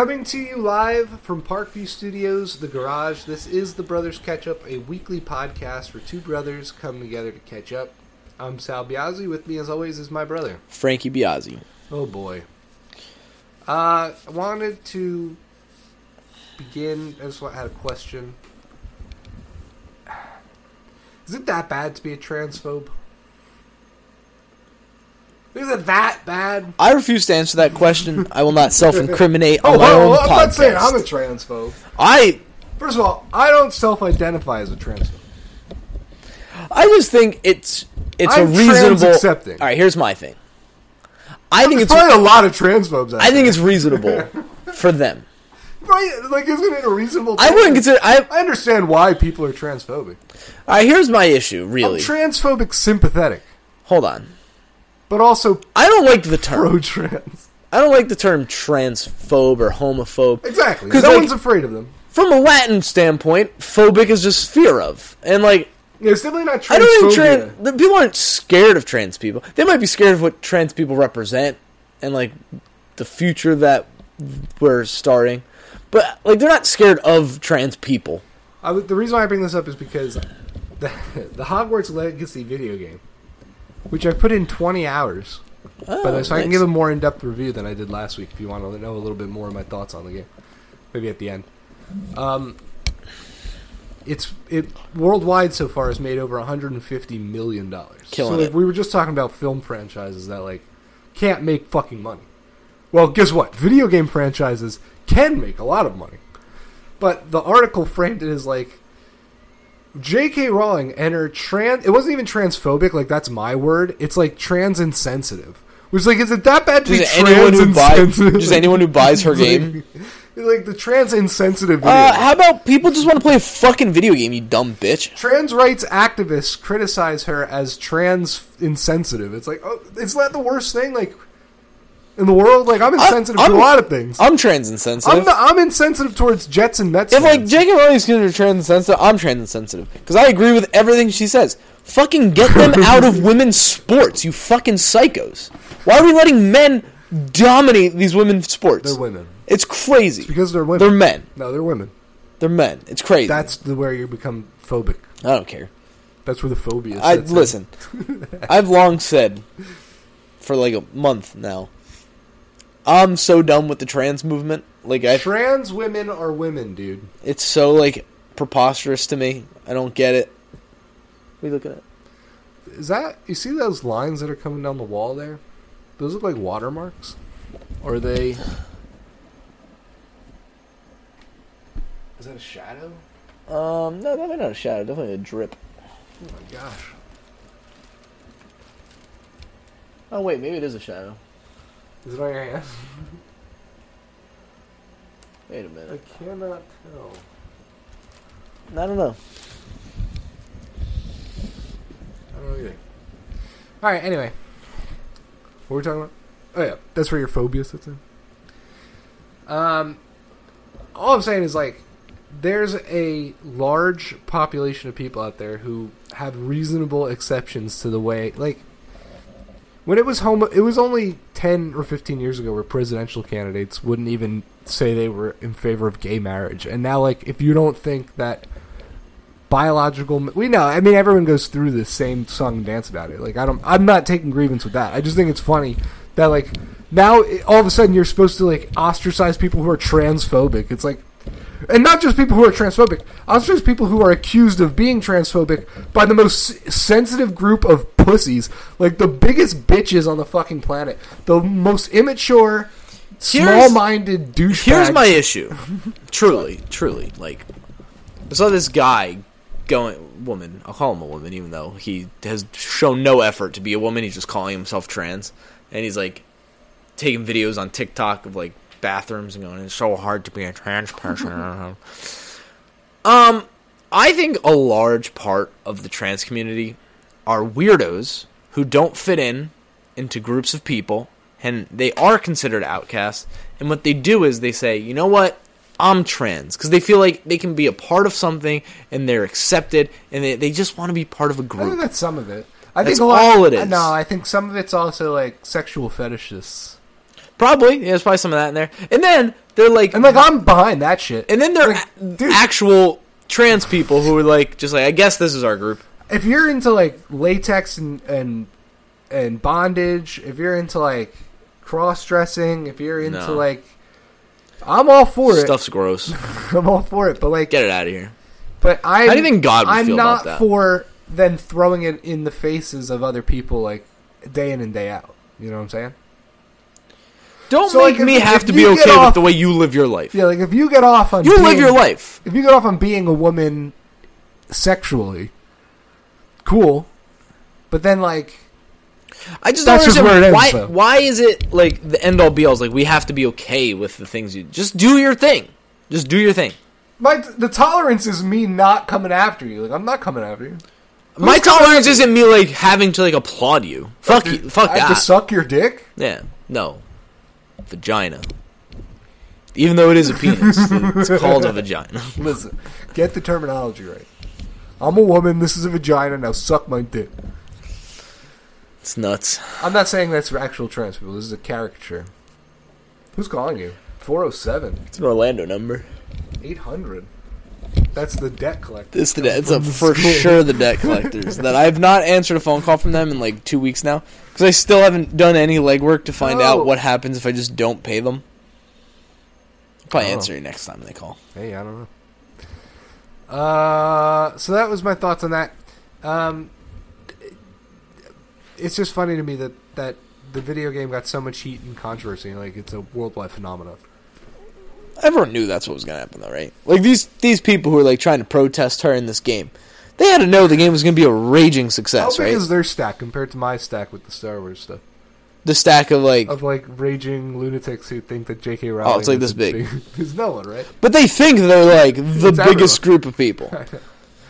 Coming to you live from Parkview Studios, the garage. This is the Brothers Ketchup, a weekly podcast where two brothers come together to catch up. I'm Sal Biazzi. With me, as always, is my brother. Frankie Biazzi. Oh boy. Uh, I wanted to begin. I just had a question. Is it that bad to be a transphobe? Is it that bad? I refuse to answer that question. I will not self-incriminate oh, on Oh, my own I'm podcast. not saying I'm a transphobe. I First of all, I don't self-identify as a transphobe. I just think it's it's I'm a reasonable. trans-accepting. All right, here's my thing. I think it's probably a lot of transphobes. Out I think it's reasonable for them. right. Like, isn't it a reasonable? I wouldn't consider. I I understand why people are transphobic. all right, here's my issue. I'm Really, transphobic sympathetic, hold on. But also I don't like the term. pro-trans. I don't like the term transphobe or homophobe. Exactly, because no like- one's afraid of them. From a Latin standpoint, phobic is just fear of, and like Yeah, it's definitely not I don't think trans the people aren't scared of trans people. They might be scared of what trans people represent and like the future that we're starting. But like they're not scared of trans people. I the reason why I bring this up is because the, the Hogwarts Legacy video game, which I put in 20 hours, Oh, but so I can give a more in-depth review than I did last week. If you want to know a little bit more of my thoughts on the game, maybe at the end. Um, it's it worldwide so far has made over 150 million dollars. So like, it. we were just talking about film franchises that like can't make fucking money. Well, guess what? Video game franchises can make a lot of money. But the article framed it as like J.K. Rowling and her trans. It wasn't even transphobic. Like that's my word. It's like trans insensitive. Which like is it that bad to be Just trans anyone who buys insensitive? just anyone who buys her like- game. like the trans insensitive. Video. Uh, how about people just want to play a fucking video game, you dumb bitch? trans rights activists criticize her as trans insensitive. It's like, oh, is that the worst thing like in the world? Like I'm insensitive I'm- to a lot of things. I'm trans insensitive. I'm, the, I'm insensitive towards Jets and Mets. if like fans. J.K. Rowling's considered trans insensitive, I'm trans insensitive because I agree with everything she says. Fucking get them out of women's sports, you fucking psychos. Why are we letting men dominate these women's sports? they're women It's crazy. because they're women. They're men. No, they're women. They're men. It's crazy. That's the where you become phobic. I don't care. That's where the phobia. I listen. I've long said for like a month now. I'm so done with the trans movement. Like I, Trans women are women, dude. it's so like preposterous to me. I don't get it. We look at? it. Is that you see those lines that are coming down the wall there? Those look like watermarks, or are they? Is that a shadow? Um, no, definitely not a shadow. Definitely a drip. Oh my gosh! Oh wait, maybe it is a shadow. Is it on your hand? Wait a minute. I cannot tell. I don't know. I don't know either. All right. Anyway, what were we talking about? Oh yeah, that's where your phobia sits in. Um, all I'm saying is like, there's a large population of people out there who have reasonable exceptions to the way like. When it was homo, it was only ten or fifteen years ago where presidential candidates wouldn't even say they were in favor of gay marriage, and now like if you don't think that biological we know i mean everyone goes through the same song and dance about it. Like i don't i'm not taking grievance with that. I just think it's funny that like now all of a sudden you're supposed to like ostracize people who are transphobic. It's like and not just people who are transphobic ostracize people who are accused of being transphobic by the most sensitive group of pussies like the biggest bitches on the fucking planet the most immature small-minded douchebags Here's my issue. truly, truly, like I saw this guy going woman. I'll call him a woman, even though he has shown no effort to be a woman. He's just calling himself trans, and he's like taking videos on TikTok of like bathrooms and going, "It's so hard to be a trans person." um, I think a large part of the trans community are weirdos who don't fit in into groups of people and they are considered outcasts and what they do is they say you know what i'm trans because they feel like they can be a part of something and they're accepted and they, they just want to be part of a I think group that's some of it. I That's think a lot, all it is. No, I think some of it's also like sexual fetishists. Probably, yeah, there's probably some of that in there. And then they're like, And like I'm behind that shit. and then they're Like, a- actual trans people who are like, just like, I guess this is our group. if you're into like latex and and and bondage, if you're into like cross dressing, if you're into No. like, I'm all for it. Stuff's gross. I'm all for it. But like, Get it out of here. but I. How do you think God would I'm feel not about that? for then throwing it in the faces of other people like day in and day out. You know what I'm saying? Don't So, make like, me if- have if to be okay off- with the way you live your life. Yeah, like if you get off on You live your life. if you get off on being a woman sexually, cool. But then like I just That's don't just understand where it ends, why. Why is it like the end all be all? Is like we have to be okay with the things you just do your thing. Just do your thing. my the tolerance is me not coming after you. Like I'm not coming after you. My Who's coming tolerance isn't me like having to like applaud you. Fuck you. Fuck I have to that. suck your dick. Yeah. No. Vagina. Even though it is a penis, it's called a vagina. Listen, get the terminology right. I'm a woman. This is a vagina. Now suck my dick. It's nuts. I'm not saying that's for actual trans people. This is a caricature. Who's calling you? 407. It's an Orlando number. 800. That's the debt collector. It's the debt. it's a, the for school. sure the debt collectors that I've not answered a phone call from them in like two weeks now because I still haven't done any legwork to find Oh. out what happens if I just don't pay them. I'll probably Oh. answer you next time they call. Hey, I don't know. Uh, so that was my thoughts on that. Um, it's just funny to me that that the video game got so much heat and controversy. Like it's a worldwide phenomenon. Everyone knew that's what was gonna happen though, right? Like these these people who are like trying to protest her in this game, they had to know the game was gonna be a raging How success, big right? is their stack compared to my stack with the Star Wars stuff? the stack of like, Of like raging lunatics who think that J.K. Rowling. Oh, it's like this big. There's no one, right? but they think they're like the It's biggest group of people.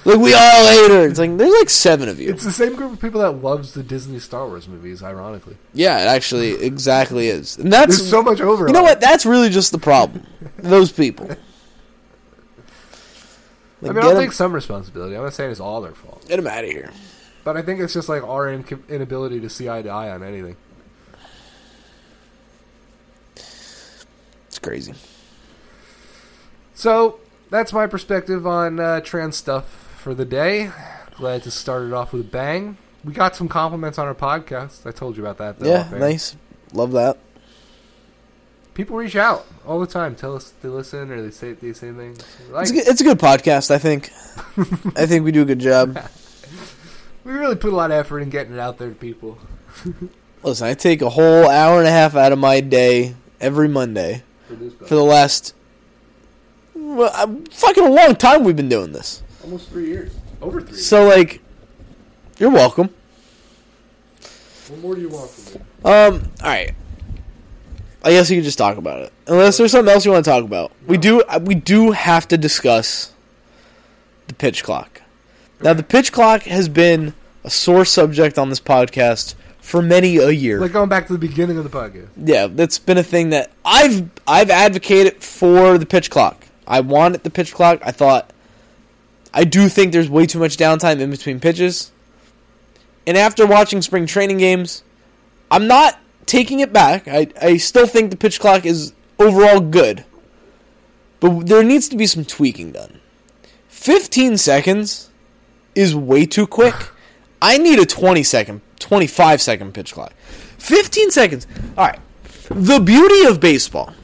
Like we all hate her. It's like there's like seven of you. It's the same group of people that loves the Disney Star Wars movies. Ironically, Yeah, it actually exactly is. And that's there's so much over. you know what? That's really just the problem. Those people. I mean, I'll 'em- take some responsibility. I'm not saying it's all their fault, get 'em out of here. but I think it's just like our inca- inability to see eye to eye on anything. It's crazy. So that's my perspective on uh, trans stuff for the day. Glad to start it off with a bang. We got some compliments on our podcast. I told you about that. Though, yeah, nice. Love that. People reach out all the time, tell us they listen or they say they say things. Like, It's a, good, it's a good podcast. I think. I think we do a good job. we really put a lot of effort in getting it out there to people. Listen, I take a whole hour and a half out of my day every Monday For this for the last well, uh, fucking a long time. We've been doing this. Almost three years, over three. So like, you're welcome. What more do you want from me? Um. All right. I guess you could just talk about it, unless there's something else you want to talk about. We do. uh, We do have to discuss the pitch clock. Now, the pitch clock has been a sore subject on this podcast for many a year. Like going back to the beginning of the podcast. yeah, that's been a thing that I've I've advocated for the pitch clock. I wanted the pitch clock. I thought I do think there's way too much downtime in between pitches. And after watching spring training games, I'm not taking it back. I, I still think the pitch clock is overall good. But there needs to be some tweaking done. 15 seconds is way too quick. I need a 20 second, 25 second pitch clock. 15 seconds. All right. The beauty of baseball.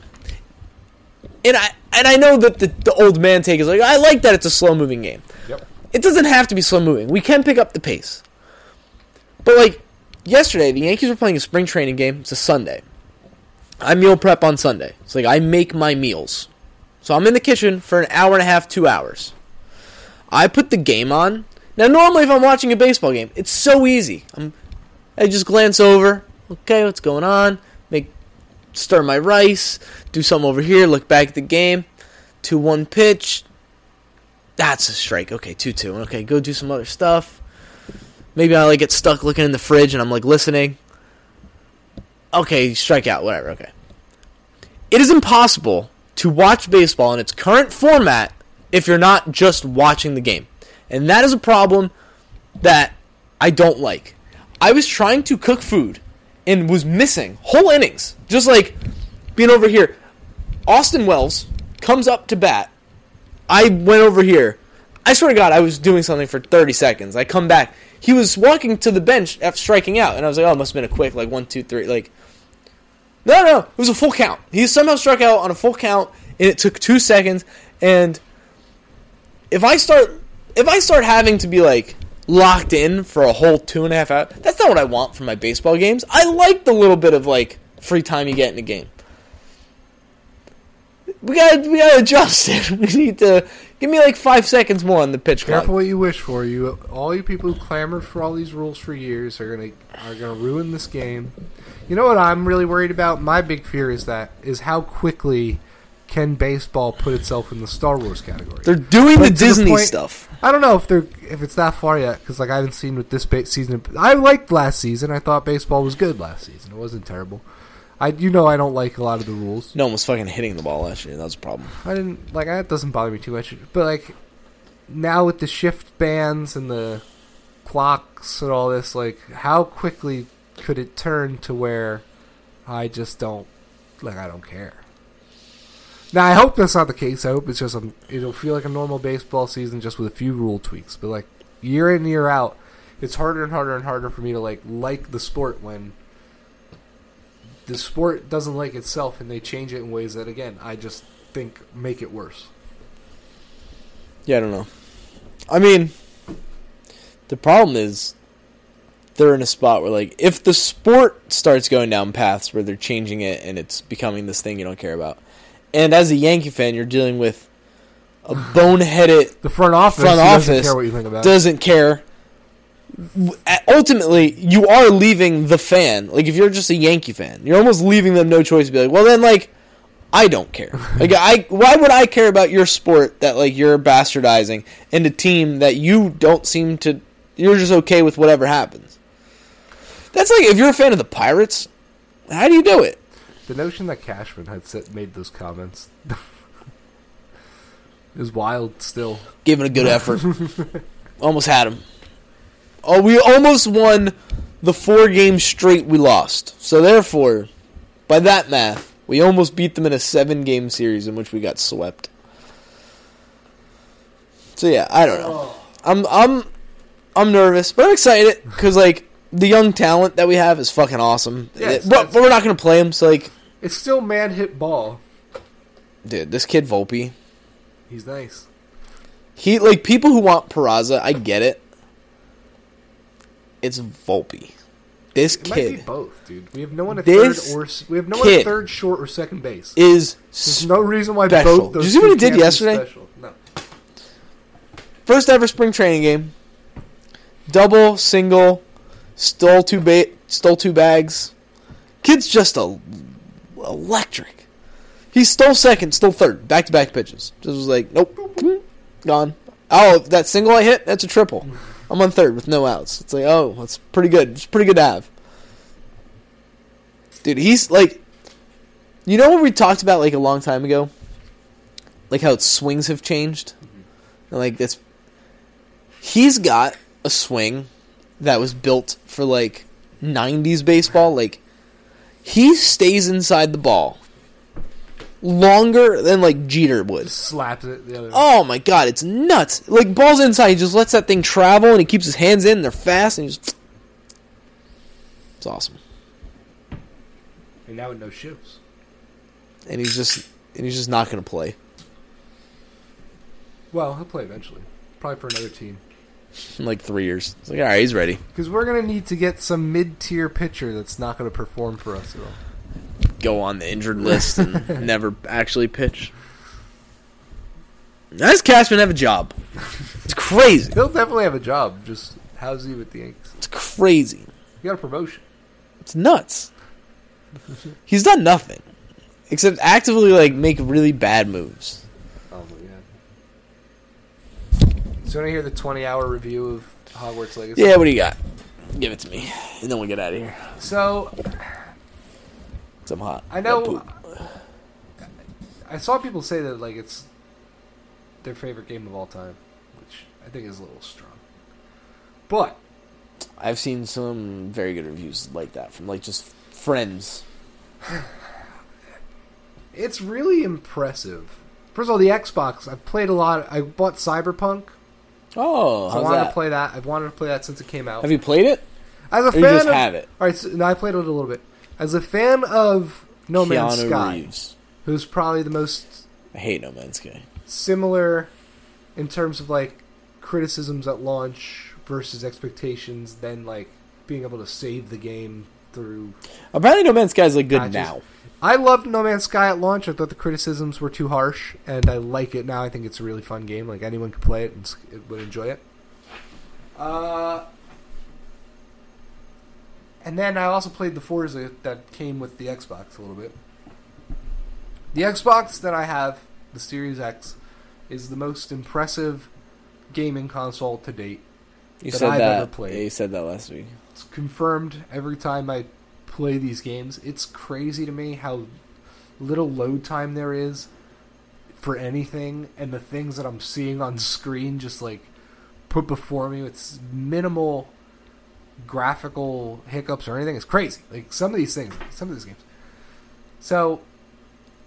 And I and I know that the, the old man take is like I like that it's a slow moving game. Yep. It doesn't have to be slow moving. We can pick up the pace. But like yesterday, the Yankees were playing a spring training game. It's a Sunday. I meal prep on Sunday. It's like I make my meals. So I'm in the kitchen for an hour and a half, two hours. I put the game on. Now normally if I'm watching a baseball game, it's so easy. I'm I just glance over. Okay, what's going on? Make stir my rice, do something over here, look back at the game. 2 1 pitch. That's a strike. Okay, 2 2. Okay, go do some other stuff. Maybe I like get stuck looking in the fridge and I'm like listening. Okay, strike out, whatever, okay. It is impossible to watch baseball in its current format if you're not just watching the game. And that is a problem that I don't like. I was trying to cook food and was missing whole innings. Just like being over here. Austin Wells comes up to bat. I went over here. I swear to God, I was doing something for 30 seconds. I come back. He was walking to the bench after striking out, and I was like, oh, it must have been a quick, like, one, two, three. Like, no, no, it was a full count. He somehow struck out on a full count, and it took two seconds. And if I start, if I start having to be like locked in for a whole two and a half hours, that's not what I want from my baseball games. I like the little bit of like free time you get in a game. We got we got to adjust it. We need to give me like five seconds more on the pitch clock. Careful what you wish for. You, all you people who clamored for all these rules for years are gonna are gonna ruin this game. You know what I'm really worried about? My big fear is that is how quickly can baseball put itself in the Star Wars category. They're doing But the to the Disney point- stuff. I don't know if they're if it's that far yet because like I haven't seen with this ba- season. I liked last season. I thought baseball was good last season. It wasn't terrible. I you know I don't like a lot of the rules. No one was fucking hitting the ball last year. That was a problem. I didn't like that. Doesn't bother me too much. But like now with the shift bands and the clocks and all this, like how quickly could it turn to where I just don't like I don't care. Now I hope that's not the case. I hope it's just a, it'll feel like a normal baseball season just with a few rule tweaks. But like year in year out, it's harder and harder and harder for me to like like the sport when the sport doesn't like itself and they change it in ways that again I just think make it worse. Yeah, I don't know. I mean, the problem is they're in a spot where, like, if the sport starts going down paths where they're changing it and it's becoming this thing you don't care about, and as a Yankee fan, you're dealing with a boneheaded The front office Front doesn't office care what you think about. doesn't care. Ultimately, you are leaving the fan. Like, if you're just a Yankee fan, you're almost leaving them no choice to be like, well, then, like, I don't care. Like, I why would I care about your sport that like you're bastardizing and a team that you don't seem to? You're just okay with whatever happens. That's like if you're a fan of the Pirates, how do you do it? The notion that Cashman had said, made those comments is wild. Still, Giving a good effort, almost had him. Oh, we almost won the four games straight we lost. So therefore, by that math, we almost beat them in a seven game series in which we got swept. So yeah, I don't know. I'm I'm I'm nervous, but I'm excited because like the young talent that we have is fucking awesome. It's- but, but we're not gonna play him. So like, it's still man hit ball. dude, this kid Volpe, He's nice. he like people who want Peraza, I get it. It's Volpe. This It kid both, dude. We have no one at This third or we have no one at kid third, short, or second base. is There's no reason why special. both. Those Did you see what two he did can't be yesterday? Special. No. First ever spring training game. Double, single, stole two ba- stole two bags. Kid's just a electric. He stole second, stole third, back to back pitches. Just was like, nope, gone. Oh, that single I hit, that's a triple. I'm on third with no outs. It's like, oh, that's pretty good. It's pretty good to have. Dude, he's like, you know what we talked about like a long time ago, like how swings have changed, and like this he's got a swing that was built for like 90s baseball like he stays inside the ball longer than like Jeter would slaps it the other. oh my god it's nuts like balls inside he just lets that thing travel and he keeps his hands in they're fast and he just it's awesome And now with no shifts. and he's just and he's just not going to play Well, he'll play eventually. Probably for another team. in like 3 years it's like all right he's ready Because we're gonna need to get some mid-tier pitcher that's not gonna perform for us at all. go on the injured list and never actually pitch. Does Cashman have a job? It's crazy. He'll definitely have a job. Just how's he with the Yankees? It's crazy. He got a promotion. It's nuts. He's done nothing except actively like make really bad moves. Oh my So want to hear the 20-hour review of Hogwarts Legacy? Yeah, what do you got? Give it to me, and then we'll get out of here. So, I'm hot. I know. I saw people say that like it's their favorite game of all time, which I think is a little strong. But I've seen some very good reviews like that from like just friends. it's really impressive. First of all, the Xbox. I've played a lot. I bought Cyberpunk. Oh, I how's wanted that? to play that. I've wanted to play that since it came out. Have you played it? As a Or fan, you just of, have it? All right, so, no, I played it a little bit. As a fan of No Man's Keanu Sky, Reeves. who's probably the most I hate No Man's Sky. similar in terms of like criticisms at launch versus expectations, then like being able to save the game through. Apparently, No Man's Sky is like good Patches. now. I loved No Man's Sky at launch. I thought the criticisms were too harsh, and I like it now. I think it's a really fun game. Like anyone could play it and it would enjoy it. Uh, and then I also played the Forza that came with the Xbox a little bit. The Xbox that I have, the Series X, is the most impressive gaming console to date. You That said I've that. ever played. Yeah, you said that last week. It's confirmed every time I play these games. It's crazy to me how little load time there is for anything, and the things that I'm seeing on screen just like put before me. It's minimal graphical hiccups or anything. It's crazy. Like some of these things, some of these games. So,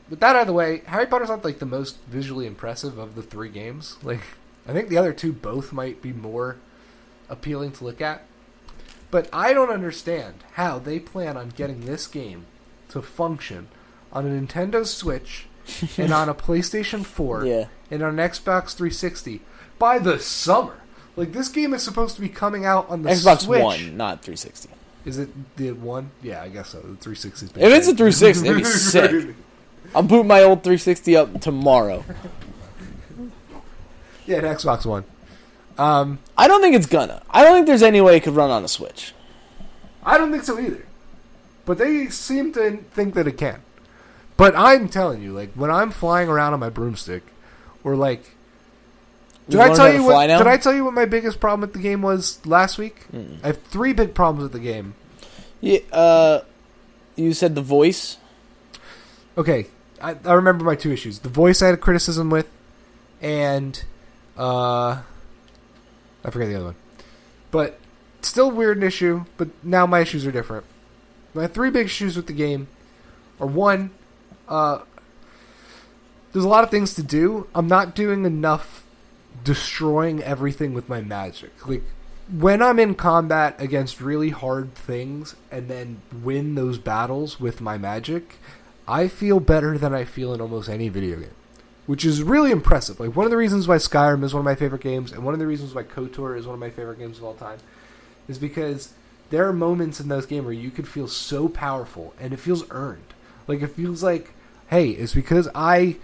with that out of the way, Harry Potter's not like the most visually impressive of the three games. Like, I think the other two both might be more appealing to look at. But I don't understand how they plan on getting this game to function on a Nintendo Switch and on a PlayStation 4 Yeah. and on an Xbox 360 by the summer. Like this game is supposed to be coming out on the Xbox Switch. One, not 360. Is it the one? Yeah, I guess so. The 360. 's been If it's a 360, it'd be sick. I'll boot my old 360 up tomorrow. yeah, an Xbox One. Um, I don't think it's gonna. I don't think there's any way it could run on a Switch. I don't think so either. But they seem to think that it can. But I'm telling you, like when I'm flying around on my broomstick, or like, did You I tell you what? now? Did I tell you what my biggest problem with the game was last week? Mm. I have three big problems with the game. Yeah, uh, you said the voice. Okay, I, I remember my two issues: the voice I had a criticism with, and uh, I forget the other one. But still weird issue. But now my issues are different. My three big issues with the game are one, uh, there's a lot of things to do. I'm not doing enough destroying everything with my magic. Like when I'm in combat against really hard things and then win those battles with my magic, I feel better than I feel in almost any video game. Which is really impressive. Like one of the reasons why Skyrim is one of my favorite games, and one of the reasons why KOTOR is one of my favorite games of all time, is because there are moments in those games where you could feel so powerful and it feels earned. Like it feels like, hey, it's because I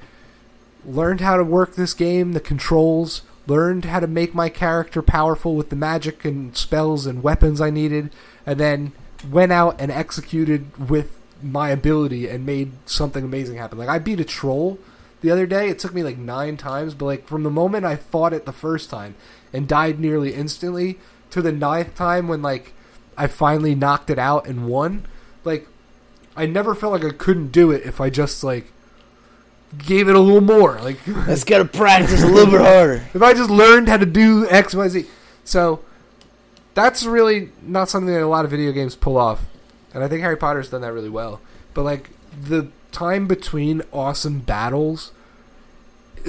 learned how to work this game, the controls, learned how to make my character powerful with the magic and spells and weapons I needed, and then went out and executed with my ability and made something amazing happen. Like I beat a troll the other day. It took me like nine times, but like from the moment I fought it the first time and died nearly instantly to the ninth time when like I finally knocked it out and won, like I never felt like I couldn't do it if I just like gave it a little more. Like Let's gotta practice a little bit harder. if I just learned how to do X, Y, Z. So that's really not something that a lot of video games pull off, and I think Harry Potter's done that really well. But like the time between awesome battles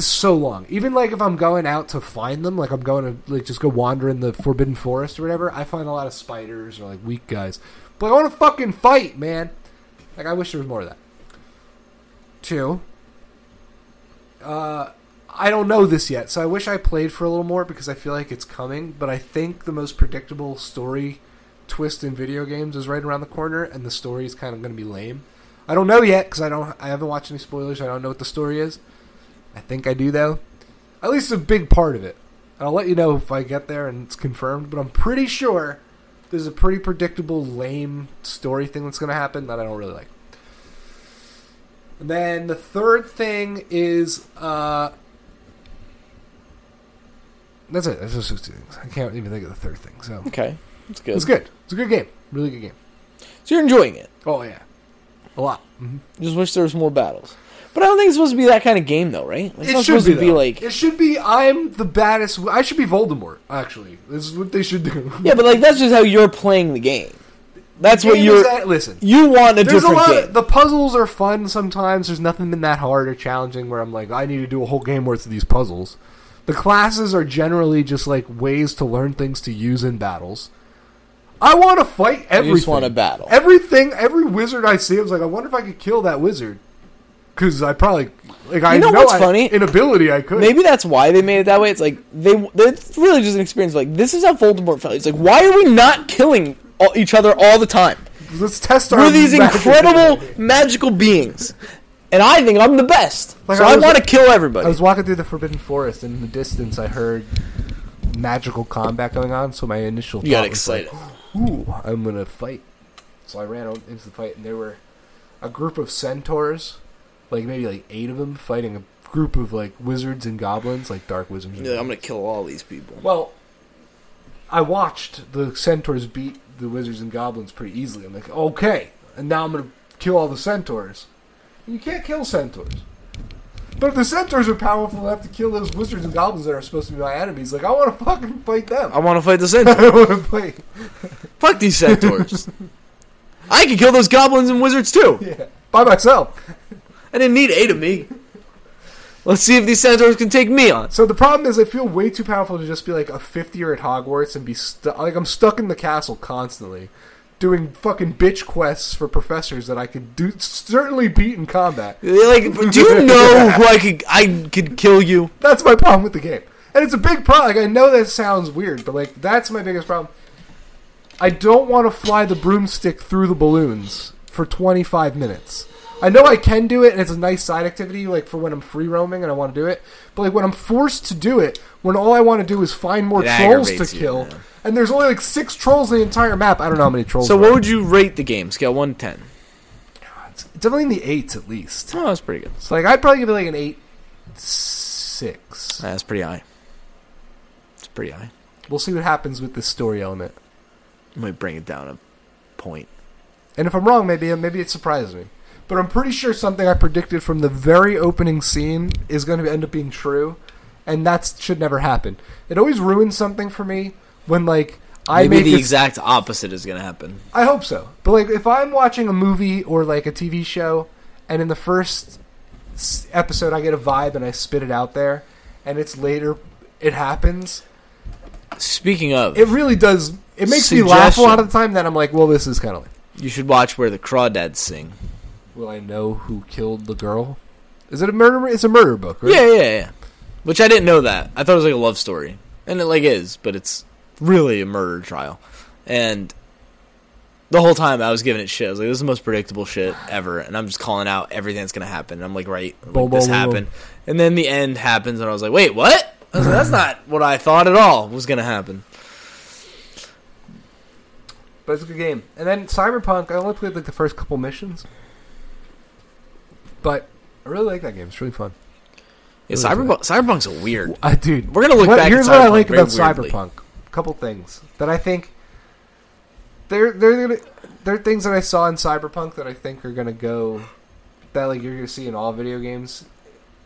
so long. Even like if I'm going out to find them, like I'm going to like just go wander in the Forbidden Forest or whatever, I find a lot of spiders or like weak guys. But I want to fucking fight, man. Like I wish there was more of that. Two. Uh, I don't know this yet, so I wish I played for a little more because I feel like it's coming. But I think the most predictable story twist in video games is right around the corner, and the story is kind of going to be lame. I don't know yet because I don't. I haven't watched any spoilers. I don't know what the story is. I think I do though. At least a big part of it. I'll let you know if I get there and it's confirmed. But I'm pretty sure there's a pretty predictable lame story thing that's going to happen that I don't really like. And then the third thing is uh that's it. That's just those two things. I can't even think of the third thing. So Okay, that's good. it's good. It's a good game. Really good game. So you're enjoying it. Oh yeah, a lot. hmm Just wish there was more battles. But I don't think it's supposed to be that kind of game, though, right? Like, It should be, to be like It should be. I'm the baddest. I should be Voldemort. Actually, this is what they should do. yeah, but like that's just how you're playing the game. That's The what game you're. that- listen. you want a a different lot. game. Of, the puzzles are fun sometimes. There's nothing been that hard or challenging where I'm like, I need to do a whole game worth of these puzzles. The classes are generally just like ways to learn things to use in battles. I want to fight everything. you just want to battle. Everything, every wizard I see, I was like, I wonder if I could kill that wizard. Because I probably, like, I You know know what's I- funny? Inability, I could. Maybe that's why they made it that way. It's like they. It's really just an experience. Like this is how Voldemort felt. It's like why are we not killing all, each other all the time? Let's test our. We're these incredible ability. magical beings, and I think I'm the best. Like, so I I, want to kill everybody. I was walking through the Forbidden Forest, and in the distance, I heard magical combat going on. So my initial you got thought was like, excited. "Ooh, I'm gonna fight." So I ran out into the fight, and there were a group of centaurs, like maybe like eight of them, fighting a group of like wizards and goblins, like dark wizards. and Yeah, I'm gonna kill all these people. Well, I watched the centaurs beat the wizards and goblins pretty easily. I'm like, okay, and now I'm gonna kill all the centaurs. You can't kill centaurs. But if the centaurs are powerful enough to kill those wizards and goblins that are supposed to be my enemies, like I want to fucking fight them. I want to fight the centaurs. I want to fight. Fuck these centaurs. I can kill those goblins and wizards too. Yeah, by myself. I didn't need eight of me. Let's see if these centaurs can take me on. So the problem is, I feel way too powerful to just be like a fifth year at Hogwarts and be stuck. Like I'm stuck in the castle constantly, doing fucking bitch quests for professors that I could do certainly beat in combat. Like, do you know who I could I could kill you? That's my problem with the game, and it's a big problem. Like I know that sounds weird, but like that's my biggest problem. I don't want to fly the broomstick through the balloons for 25 minutes. I know I can do it, and it's a nice side activity, like for when I'm free roaming and I want to do it. But like when I'm forced to do it, when all I want to do is find more It trolls to aggravates you, kill, yeah. and there's only like six trolls in the entire map. I don't know how many trolls. So there what are. would you rate the game? Scale one to ten. It's definitely in the eights at least. Oh, that's pretty good. So like I'd probably give it like an eight six. That's pretty high. It's pretty high. We'll see what happens with this story element. Might bring it down a point. And if I'm wrong, maybe maybe it surprises me. But I'm pretty sure something I predicted from the very opening scene is going to end up being true, and that should never happen. It always ruins something for me when like I Maybe make the a- exact opposite is gonna happen. I hope so. But like if I'm watching a movie or like a TV show, and in the first episode I get a vibe and I spit it out there, and it's later it happens, Speaking of, it really does. It makes me laugh a lot of the time. That I'm like, well, this is kind of like. you should watch where the crawdads sing. Will I know who killed the girl? Is it a murder? It's a murder book, right? Yeah, yeah, yeah. Which I didn't know that. I thought it was like a love story, and it like is, but it's really a murder trial. And the whole time I was giving it shit. I was like, "This is the most predictable shit ever," and I'm just calling out everything that's gonna happen. And I'm like, "Right, like, Boom, this boom, boom, happened," and then the end happens, and I was like, "Wait, what?" Like, "That's not what I thought at all was gonna happen." But it's a good game. And then Cyberpunk, I only played like the first couple missions, but I really like that game. It's really fun. Yeah, Really Cyberpunk, Cyberpunk's a weird. Uh, dude, We're gonna look what- back. Here's at what I like about weirdly. Cyberpunk. A couple things that I think they're they're gonna there are things that I saw in Cyberpunk that I think are gonna go that like you're gonna see in all video games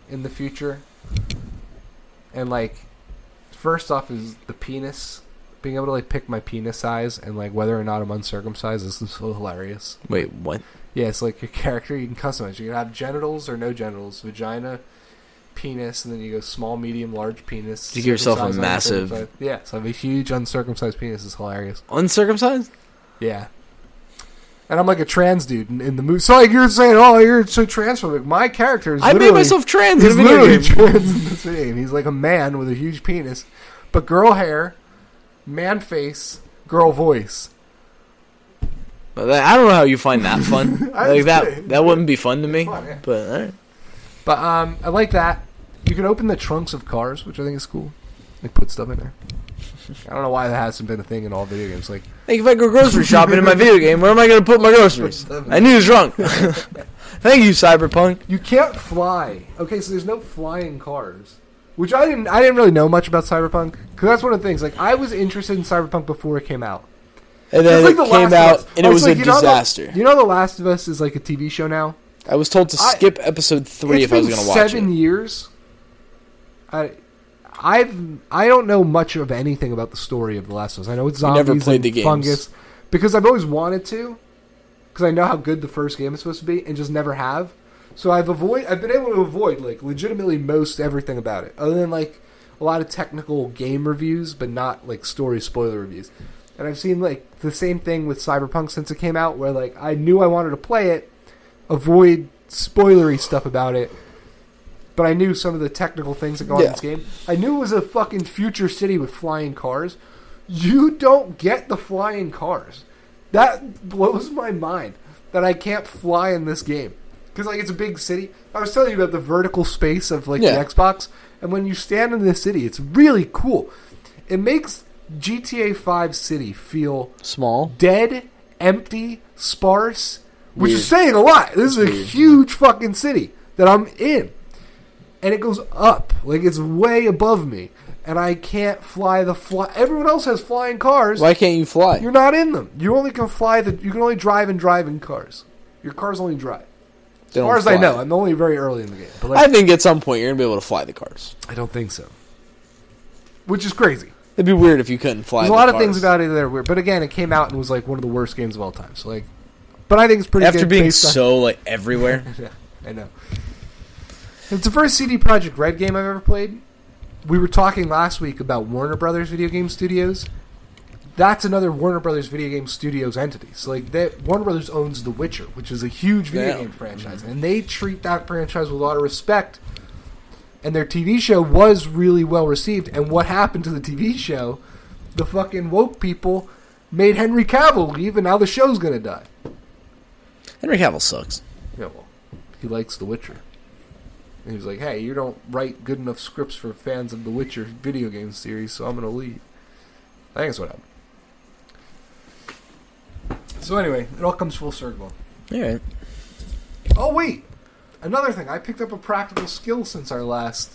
in the future. And like, first off is the penis. Being able to like pick my penis size and like whether or not I'm uncircumcised is so hilarious. Wait, what? Yeah, it's like your character you can customize. You can have genitals or no genitals, vagina, penis, and then you go small, medium, large penis. You give yourself a massive- Yeah, so I have a huge uncircumcised penis. is hilarious. Uncircumcised? Yeah. And I'm like a trans dude in, in the movie. So like you're saying, oh, you're so transphobic. My character is I made myself trans in a He's video literally game. trans in this video game. He's like a man with a huge penis, but girl hair, man face, girl voice. I don't know how you find that fun. Like that did. that wouldn't be fun to me. Fun, yeah. But alright. But um, I like that. You can open the trunks of cars, which I think is cool. Like put stuff in there. I don't know why that hasn't been a thing in all video games. Like Like if I go grocery shopping in my video game, where am I going to put my groceries? I need was trunk. Thank you, Cyberpunk. you can't fly. Okay, so there's no flying cars, which I didn't. I didn't really know much about Cyberpunk because that's one of the things. Like I was interested in Cyberpunk before it came out. And then It's it like The came out, and it Oh, was a like, you know the- disaster. you know, The Last of Us is like a TV show now. I was told to I- skip episode three if I was going to watch it. seven years. I, I've I don't know much of anything about the story of The Last of Us. I know it's You never zombies played and the games. fungus, because I've always wanted to, because I know how good the first game is supposed to be, and just never have. So I've avoid I've been able to avoid like legitimately most everything about it, other than like a lot of technical game reviews, but not like story spoiler reviews. And I've seen like the same thing with Cyberpunk since it came out, where like I knew I wanted to play it, avoid spoilery stuff about it, but I knew some of the technical things that go on in this game. I knew it was a fucking future city with flying cars. You don't get the flying cars. That blows my mind that I can't fly in this game. Because like it's a big city. I was telling you about the vertical space of like Yeah. the Xbox, and when you stand in this city, it's really cool. It makes GTA 5 City feel Small. dead, empty, sparse, which Weird. is saying a lot. This is a huge fucking city that I'm in. And it goes up. Like it's way above me. And I can't fly the fly. Everyone else has flying cars. Why can't you fly? You're not in them. You only can fly the. You can only drive and drive in cars. Your cars only drive. As far don't as I know, I'm only very early in the game. But I think at some point you're gonna be able to fly the cars. I don't think so. Which is crazy. It'd be weird if you couldn't fly. There's a the lot of things about it that are weird. But again, it came out and was like one of the worst games of all time. So like, but I think it's pretty good. after good being based on- so like everywhere. Yeah, I know. It's the first CD Projekt Red game I've ever played. We were talking last week about Warner Brothers Video Game Studios. That's another Warner Brothers Video Game Studios entity. So like that Warner Brothers owns The Witcher, which is a huge video Yeah. game franchise, and they treat that franchise with a lot of respect. And their TV show was really well received. And what happened to the TV show? The fucking woke people made Henry Cavill leave, and now the show's gonna die. Henry Cavill sucks. Yeah, well, he likes The Witcher. And he was like, hey, you don't write good enough scripts for fans of The Witcher video game series, so I'm going to leave. I think that's what happened. So anyway, it all comes full circle. All right. Oh, wait! Another thing, I picked up a practical skill since our last...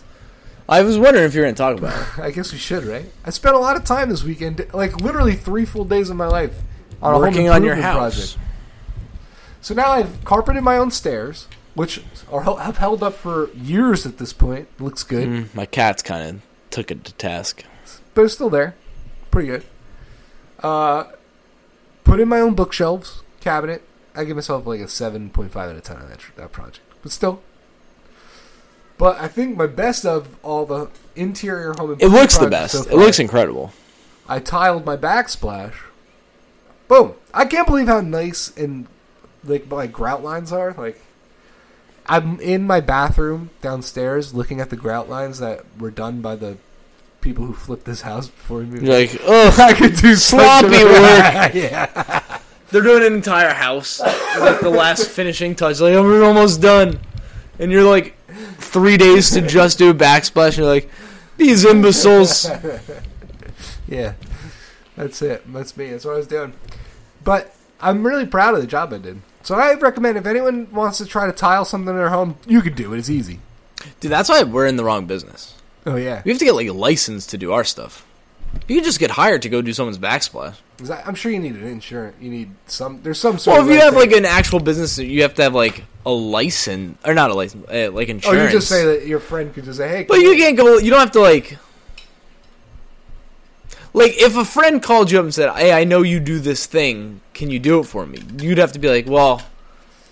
I was wondering if you were gonna talk about it. I guess we should, right? I spent a lot of time this weekend, like literally three full days of my life on a home working on your house. project. So now I've carpeted my own stairs, which are have held up for years at this point. Looks good, Mm, my cat's kind of took it to task. but it's still there. Pretty good. Uh, put in my own bookshelves, cabinet. I give myself like a seven point five out of ten on that that project, but still. But I think my best of all the interior home. It looks the best. so it looks incredible. I tiled my backsplash. Boom! I can't believe how nice and like my grout lines are. Like, I'm in my bathroom downstairs looking at the grout lines that were done by the people who flipped this house before we moved. You're like, oh, I could do sloppy work. yeah, They're doing an entire house. Like the last finishing touch. Like, oh, we're almost done. And you're like, three days to just do a backsplash. And you're like, these imbeciles. yeah. That's it. That's me. That's what I was doing. But I'm really proud of the job I did. So I recommend if anyone wants to try to tile something in their home, you could do it. It's easy. Dude, that's why we're in the wrong business. Oh yeah. We have to get like a license to do our stuff. You can just get hired to go do someone's backsplash. I- I'm sure you need an insurance. You need some. There's some sort. Well, of if you have like an actual business, you have to have like a license or not a license, uh, like oh, insurance. you just say that your friend could just say, "Hey," But you on. can't go. You don't have to like. Like if a friend called you up and said, "Hey, I know you do this thing. Can you do it for me?" You'd have to be like, "Well,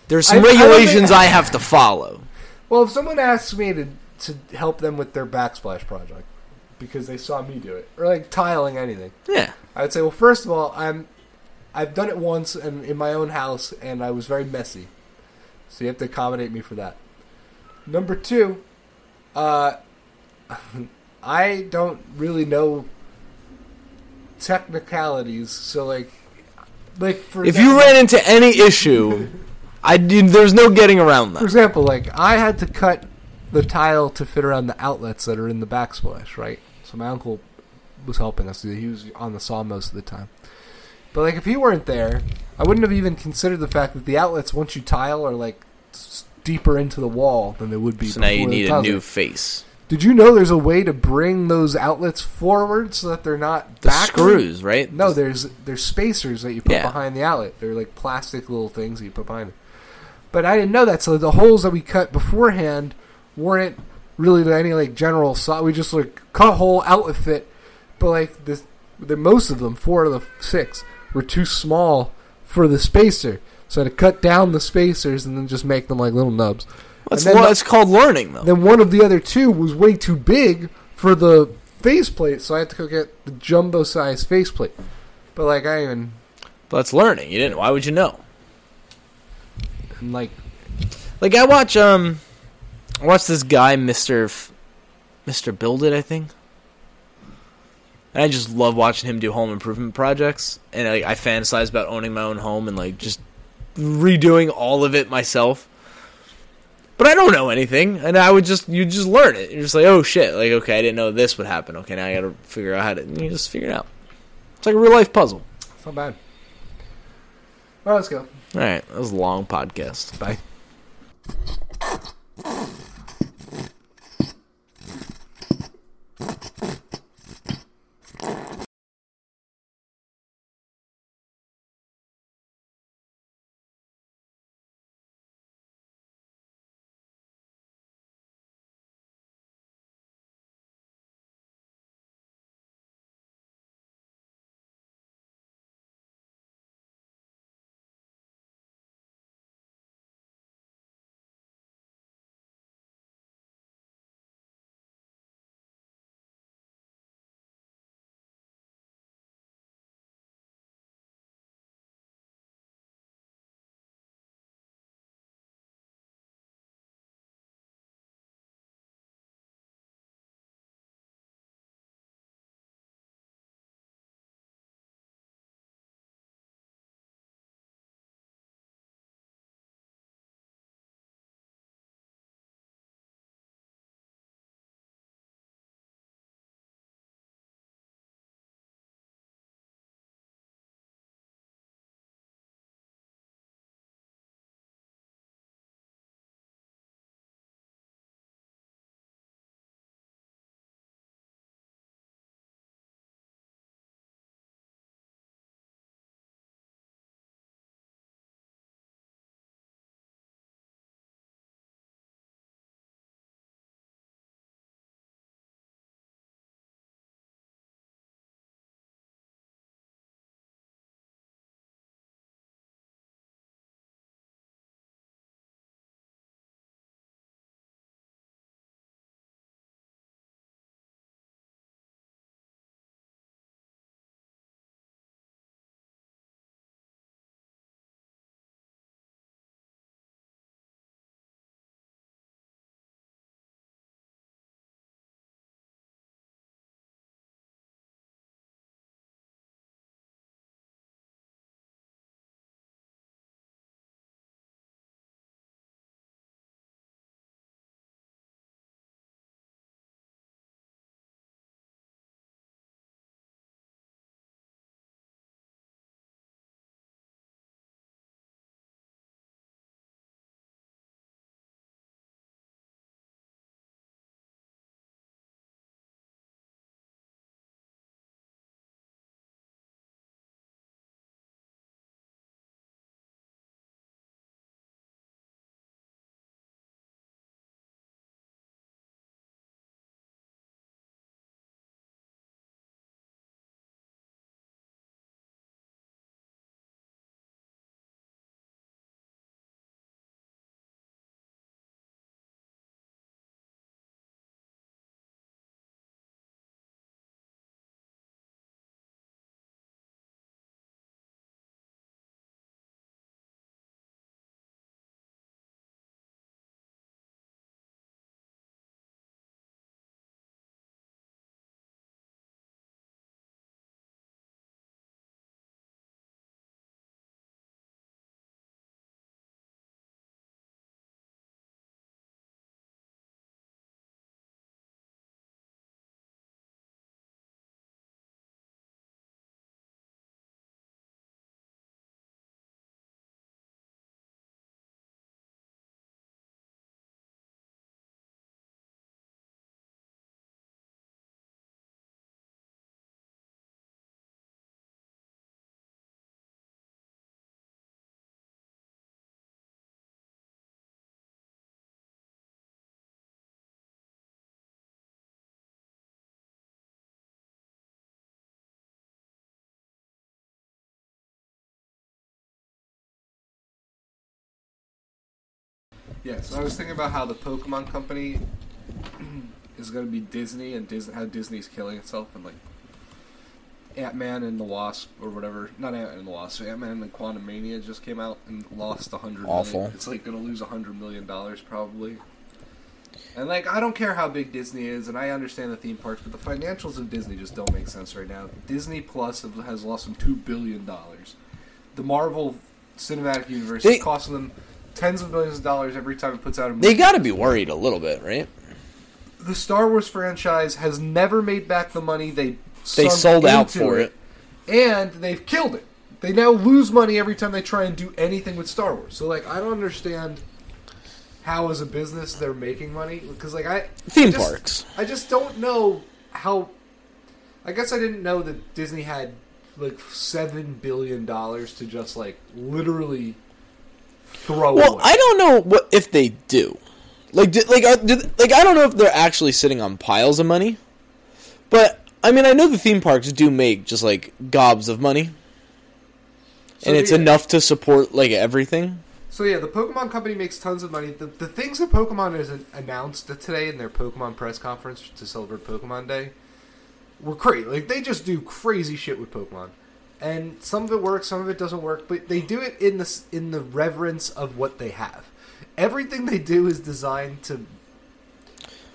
there's some I- I regulations think- I have to follow." Well, if someone asks me to to help them with their backsplash project because they saw me do it, or like tiling anything, Yeah. I'd say, well, first of all, I'm I've done it once and in my own house, and I was very messy, so you have to accommodate me for that. Number two, uh, I don't really know technicalities, so like, like for If you ran into any issue, I there's no getting around that. For example, like I had to cut the tile to fit around the outlets that are in the backsplash, right? So my uncle was helping us. He was on the saw most of the time. But like if he weren't there, I wouldn't have even considered the fact that the outlets once you tile are like deeper into the wall than they would be. So now you need a new face. Did you know there's a way to bring those outlets forward so that they're not The backward? screws, right? No, there's there's spacers that you put Yeah. behind the outlet. They're like plastic little things that you put behind it. But I didn't know that, so the holes that we cut beforehand weren't really to any like general saw. We just like cut a hole outlet it, but like this, the most of them, four of the six, were too small for the spacer. So I had to cut down the spacers and then just make them like little nubs. That's And then lo- the- it's called learning though. Then one of the other two was way too big for the faceplate, so I had to go get the jumbo size faceplate. But like I even But that's learning. You didn't. Why would you know? and like Like I watch um, I watch this guy, Mister F- Mister Build It, I think. And I just love watching him do home improvement projects, and like, I fantasize about owning my own home and like just redoing all of it myself. But I don't know anything, and I would just you just learn it. You're just like, oh shit, like okay, I didn't know this would happen. Okay, now I got to figure out how to. And you just figure it out. It's like a real life puzzle. it's not bad. Well, let's go. All right, that was a long podcast. Bye. ピッ! Yeah, so I was thinking about how the Pokemon Company is going to be Disney and Dis- how Disney's killing itself and like Ant Man and the Wasp or whatever. Not Ant Man and the Wasp. Ant Man and Quantumania just came out and lost a hundred. Awful. million. It's like going to lose a hundred million dollars probably. And like I don't care how big Disney is, and I understand the theme parks, but the financials of Disney just don't make sense right now. Disney Plus has lost them two billion dollars. The Marvel Cinematic Universe They- is costing them tens of millions of dollars every time it puts out a movie. They got to be worried a little bit, right? the Star Wars franchise has never made back the money they They sold out for it. and they've killed it. They now lose money every time they try and do anything with Star Wars. So like, I don't understand how, as a business, they're making money because like I Theme I just- parks. I just don't know how. I guess I didn't know that Disney had like seven billion dollars to just like literally throw Well, away. I don't know what if they do. Like, do, like, are, do, like I don't know if they're actually sitting on piles of money. But I mean, I know the theme parks do make just like gobs of money, So, and it's yeah. enough to support like everything. So yeah, the Pokemon Company makes tons of money. The, the things that Pokemon has announced today in their Pokemon press conference to celebrate Pokemon Day were crazy. Like they just do crazy shit with Pokemon, and some of it works, some of it doesn't work. But they do it in the in the reverence of what they have. Everything they do is designed to.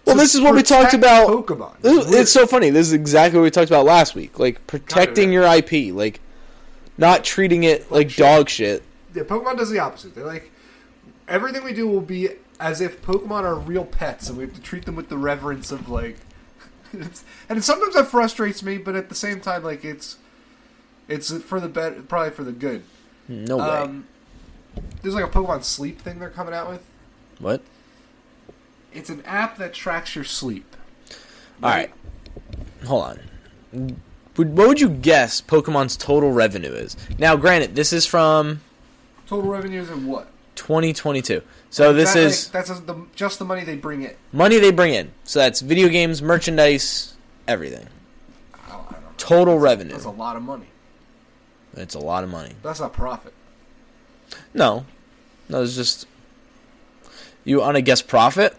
Well, to this is what we talked about. Pokemon. This- it's so funny. This is exactly what we talked about last week. Like protecting your IP, like not treating it like shit. dog shit. Yeah, Pokemon does the opposite. They're like everything we do will be as if Pokemon are real pets, and we have to treat them with the reverence of like. And sometimes that frustrates me, but at the same time, like it's it's for the better, probably for the good. No way. Um, there's like a Pokemon Sleep thing they're coming out with. what? It's an app that tracks your sleep. All right. Hold on. What would you guess Pokemon's total revenue is? Now, granted, this is from Total revenues and what? 2022. So this That, is that's the, just the money they bring in. money they bring in. So that's video games, merchandise, everything. I don't, I don't know. Total revenue. That's a lot of money. It's a lot of money. That's not profit. No. No, it's just you on a guess profit?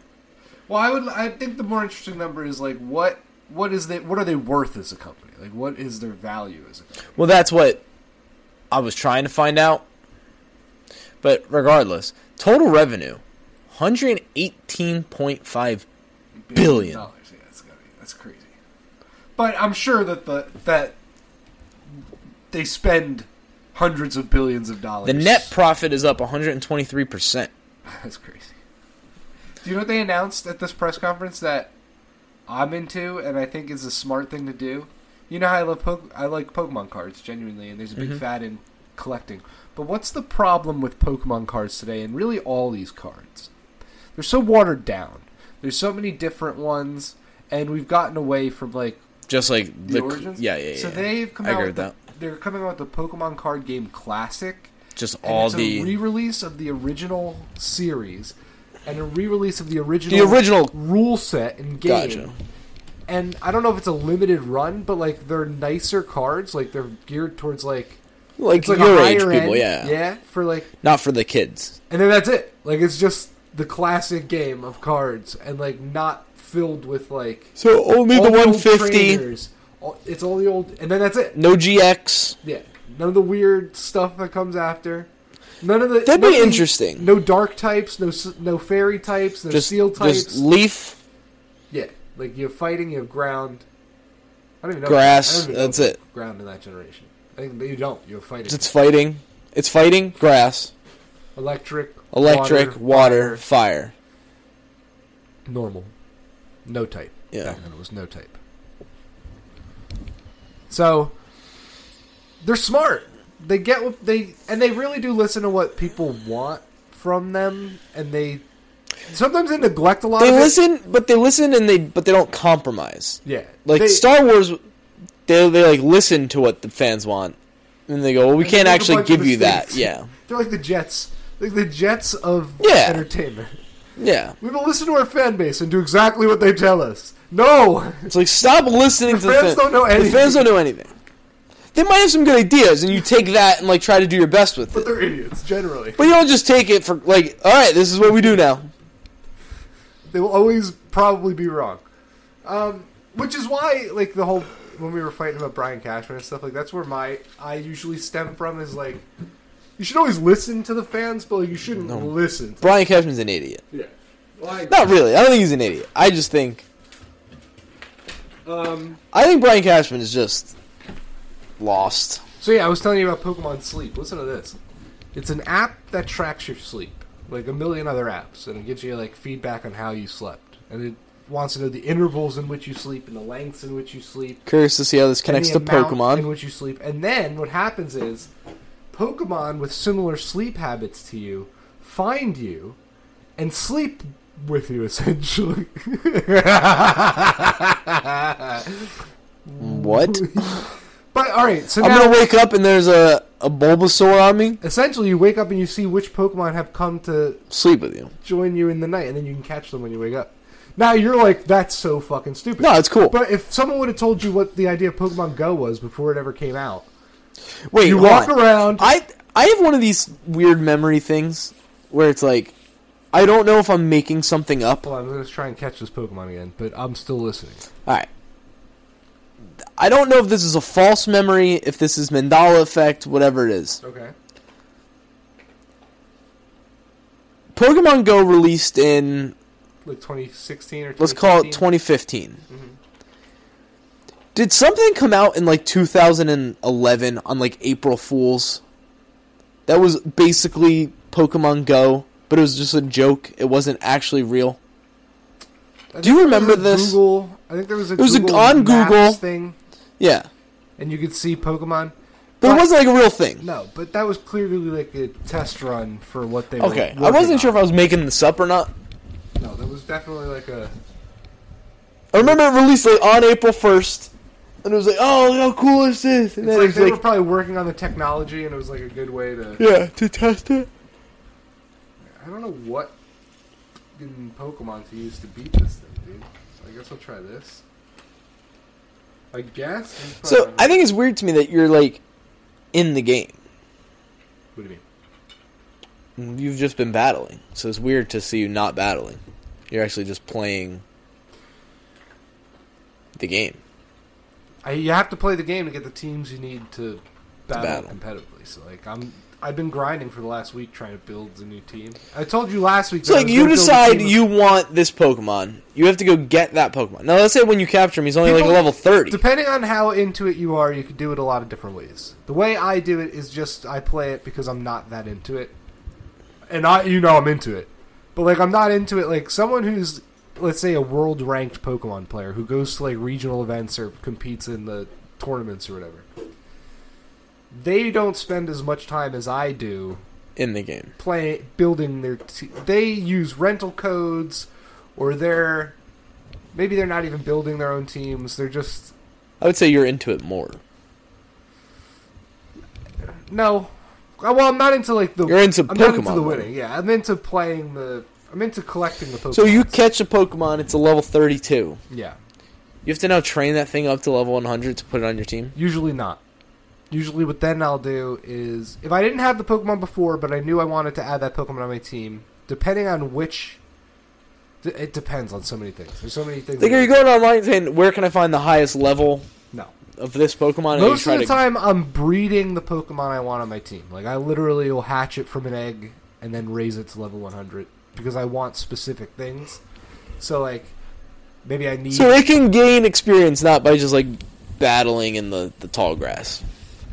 Well, I would. I think the more interesting number is like what what is they what are they worth as a company? Like what is their value as a company? Well, that's what I was trying to find out. But regardless, total revenue 118.5 Billion. dollars. Yeah, that's gotta be that's crazy. But I'm sure that the that they spend hundreds of billions of dollars. The net profit is up 123%. that's crazy. Do you know what they announced at this press conference that I'm into and I think is a smart thing to do? You know how I love po- I like Pokemon cards genuinely, and there's a big Mhm. fad in collecting. But what's the problem with Pokemon cards today, and really all these cards? They're so watered down. There's so many different ones, and we've gotten away from like Just like the, the, origins. yeah, yeah, yeah. So they've come I out with with the, they're coming out with the Pokemon card game Classic. Just all it's the a re-release of the original series and a re-release of the original the original rule set and game. Gotcha. And I don't know if it's a limited run, but like they're nicer cards. Like they're geared towards like like, like your age people, end, yeah. yeah, for like, Not for the kids. and then that's it. Like it's just the classic game of cards, and like not filled with like So only the 150, trainers. All- It's all the old, and then that's it. no GX. Yeah, none of the weird stuff that comes after. None of the That'd be interesting. No dark types, no no fairy types, no just steel types. just leaf, yeah, like you have fighting, you have ground. I don't even know. Grass, even that's you it. Ground in that generation. I think you don't. You have fighting. it's fighting. It's fighting, grass, electric, electric, water, fire. normal, no type. Yeah. Back then it was no type. So they're smart. They get what they and they really do listen to what people want from them, and they sometimes they neglect a lot. They of it. listen, but they listen and they but they don't compromise. Yeah, Like they, Star Wars, they they like listen to what the fans want, and they go, "Well, we can't actually give you that." Yeah, They're like the Jets, like the Jets of Yeah. entertainment. Yeah. We will listen to our fan base and do exactly what they tell us. No, It's like stop listening The to the fans fans. don't know The anything. fans don't know anything. They might have some good ideas, and you take that and like try to do your best with But it. they're idiots generally. But you don't just take it for like, all right, this is what we do now. They will always probably be wrong. Um, which is why, like the whole when we were fighting about Brian Cashman and stuff like that's where my I usually stem from is like you should always listen to the fans, but like, you shouldn't No. listen. To Brian Cashman's an idiot. yeah. Like, Not really. I don't think he's an idiot. I just think um, I think Brian Cashman is just lost. so yeah, I was telling you about Pokemon Sleep. Listen to this. It's an app that tracks your sleep, like a million other apps, and it gives you like feedback on how you slept, and it wants to know the intervals in which you sleep and the lengths in which you sleep. Curious to see how this connects to amount in Pokemon. which you sleep. And then what happens is Pokemon with similar sleep habits to you find you and sleep with you essentially. What? but all right, so I'm now gonna wake up and there's a a Bulbasaur on me. essentially you wake up and you see which Pokemon have come to Sleep with you. join you in the night, and then you can catch them when you wake up. Now you're like, that's so fucking stupid. No, it's cool. But if someone would have told you what the idea of Pokemon Go was before it ever came out, Wait, you walk on. around. I I have one of these weird memory things where it's like I don't know if I'm making something up. On, I'm gonna try and catch this Pokemon again, but I'm still listening. All right. I don't know if this is a false memory, if this is Mandela effect, whatever it is. Okay. Pokemon Go released in Like 2016 or let's call it 2015? 2015. Did something come out in like 2011 on like April Fools? That was basically Pokemon Go, but it was just a joke. It wasn't actually real. Do you think there was remember a this? Google, I think there was a It was a- Google on Maps Google. thing, Yeah, and you could see Pokemon. but But- it wasn't like a real thing. No, but that was clearly like a test run for what they. Were. Okay, I wasn't working sure if I was making this up or not. No, that was definitely like a. I remember it released like on April 1st, and it was like, oh, look how cool is this? And It's like they like, were probably working on the technology, and it was like a good way to. yeah, to test it. I don't know what in Pokemon to use to beat this thing, dude. I guess I'll try this. I guess. So I think it's weird to me that you're like in the game. What do you mean? You've just been battling, so it's weird to see you not battling. You're actually just playing the game. I, you have to play the game to get the teams you need to battle, battle. competitively. So like I'm, I've been grinding for the last week trying to build a new team. I told you last week. So like you gonna build a decide team of- you want this Pokemon, you have to go get that Pokemon. Now let's say when you capture him, he's only like People- a level thirty. Depending on how into it you are, you can do it a lot of different ways. The way I do it is just I play it because I'm not that into it, and I, you know, I'm into it. But like I'm not into it like someone who's let's say a world ranked Pokemon player who goes to like regional events or competes in the tournaments or whatever. They don't spend as much time as I do in the game. play building their te- they use rental codes or they're maybe they're not even building their own teams they're just I would say you're into it more. no well i'm not into like the You're into i'm not into the winning yeah i'm into playing the i'm into collecting the pokemon So you catch a Pokemon, it's a level thirty-two. yeah You have to now train that thing up to level one hundred to put it on your team. usually not usually what then i'll do is if i didn't have the pokemon before but i knew i wanted to add that pokemon on my team depending on which it depends on so many things there's so many things Like, are you going online saying where can I find the highest level no of this Pokemon? Most of the to- time, I'm breeding the Pokemon I want on my team. Like I literally will hatch it from an egg and then raise it to level 100 because I want specific things. So like, maybe I need. So it can gain experience not by just like battling in the, the tall grass.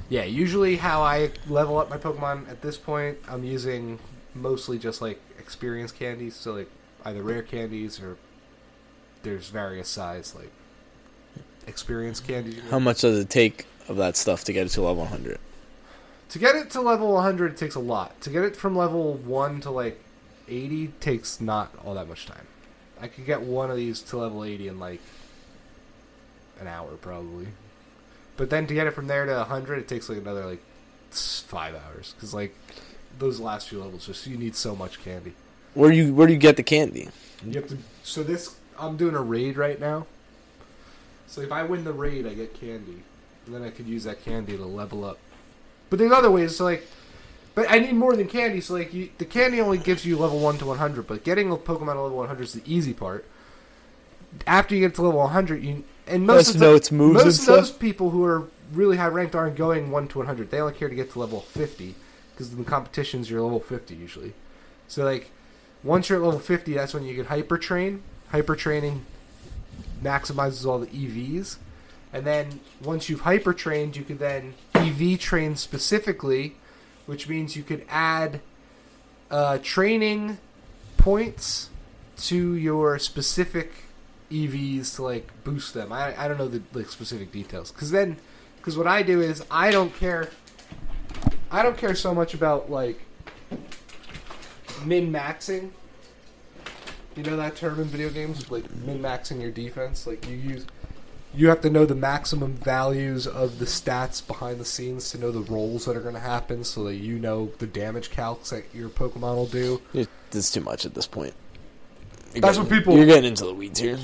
yeah, usually how I level up my Pokemon at this point, I'm using mostly just like experience candies. So like either rare candies or there's various size like experience candies. How much does it take of that stuff to get it to level 100? To get it to level 100 it takes a lot. To get it from level 1 to like 80 takes not all that much time. I could get one of these to level 80 in like an hour probably. But then to get it from there to 100 it takes like another like 5 hours cuz like those last few levels just you need so much candy. Where do you where do you get the candy? You have to so this I'm doing a raid right now. So if I win the raid I get candy. and then I could use that candy to level up. But there's other ways. So like, but I need more than candy. So like, you, the candy only gives you level one to 100, but getting a Pokemon to level 100 is the easy part. After you get to level 100, you and most of the, moves most of those people who are really high ranked aren't going one to 100. They only care to get to level 50 because in the competitions you're level 50 usually. So like, once you're at level 50, that's when you get hyper train. Hyper training maximizes all the EVs. And then once you've hyper trained, you can then EV train specifically, which means you could add uh, training points to your specific EVs to like boost them. I, I don't know the like specific details because then because what I do is I don't care. I don't care so much about like min maxing. You know that term in video games, like min maxing your defense. Like you use, you have to know the maximum values of the stats behind the scenes to know the rolls that are going to happen, so that you know the damage calcs that your Pokemon will do. It's too much at this point. You're That's getting- what people- You're getting into the weeds here.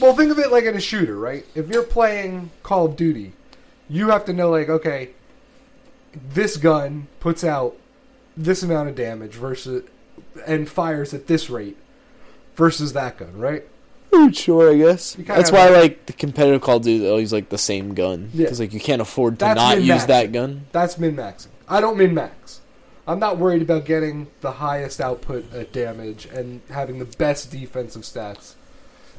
Well, think of it like in a shooter, right? If you're playing Call of Duty, you have to know, like, okay, this gun puts out this amount of damage versus and fires at this rate versus that gun, right? Mm, sure, I guess. That's why, like, the competitive Call of Duty, always like the same gun. Yeah. Because, like, you can't afford to That's not use min-max. that gun. That's min maxing. I don't min max. I'm not worried about getting the highest output at damage and having the best defensive stats.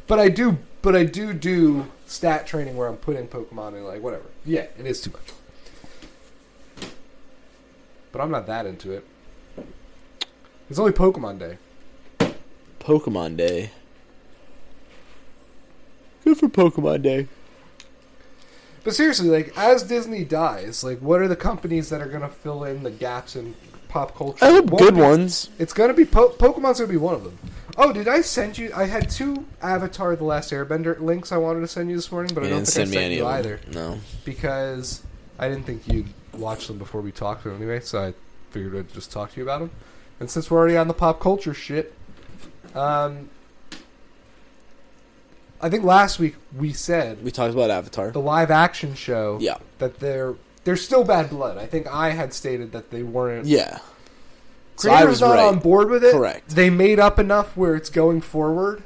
But I do, but I do do stat training where I'm putting Pokemon in like whatever. Yeah, it is too much. But I'm not that into it. It's only Pokemon Day. Pokemon Day. Good for Pokemon Day. But seriously, like as Disney dies, like what are the companies that are going to fill in the gaps in pop culture? I hope good be- ones. It's gonna be po- Pokemon's gonna be one of them. Oh, did I send you? I had two Avatar: The Last Airbender links I wanted to send you this morning, but You I don't think send I me sent any you of either. No. because I didn't think you'd watch them before we talked to them anyway. So I figured I'd just talk to you about them. And since we're already on the pop culture shit, um, I think last week we said We talked about Avatar. the live action show Yeah. that they're they're still bad blood. I think I had stated that they weren't Yeah. So I Creator's was not right. on board with it. Correct. They made up enough where it's going forward.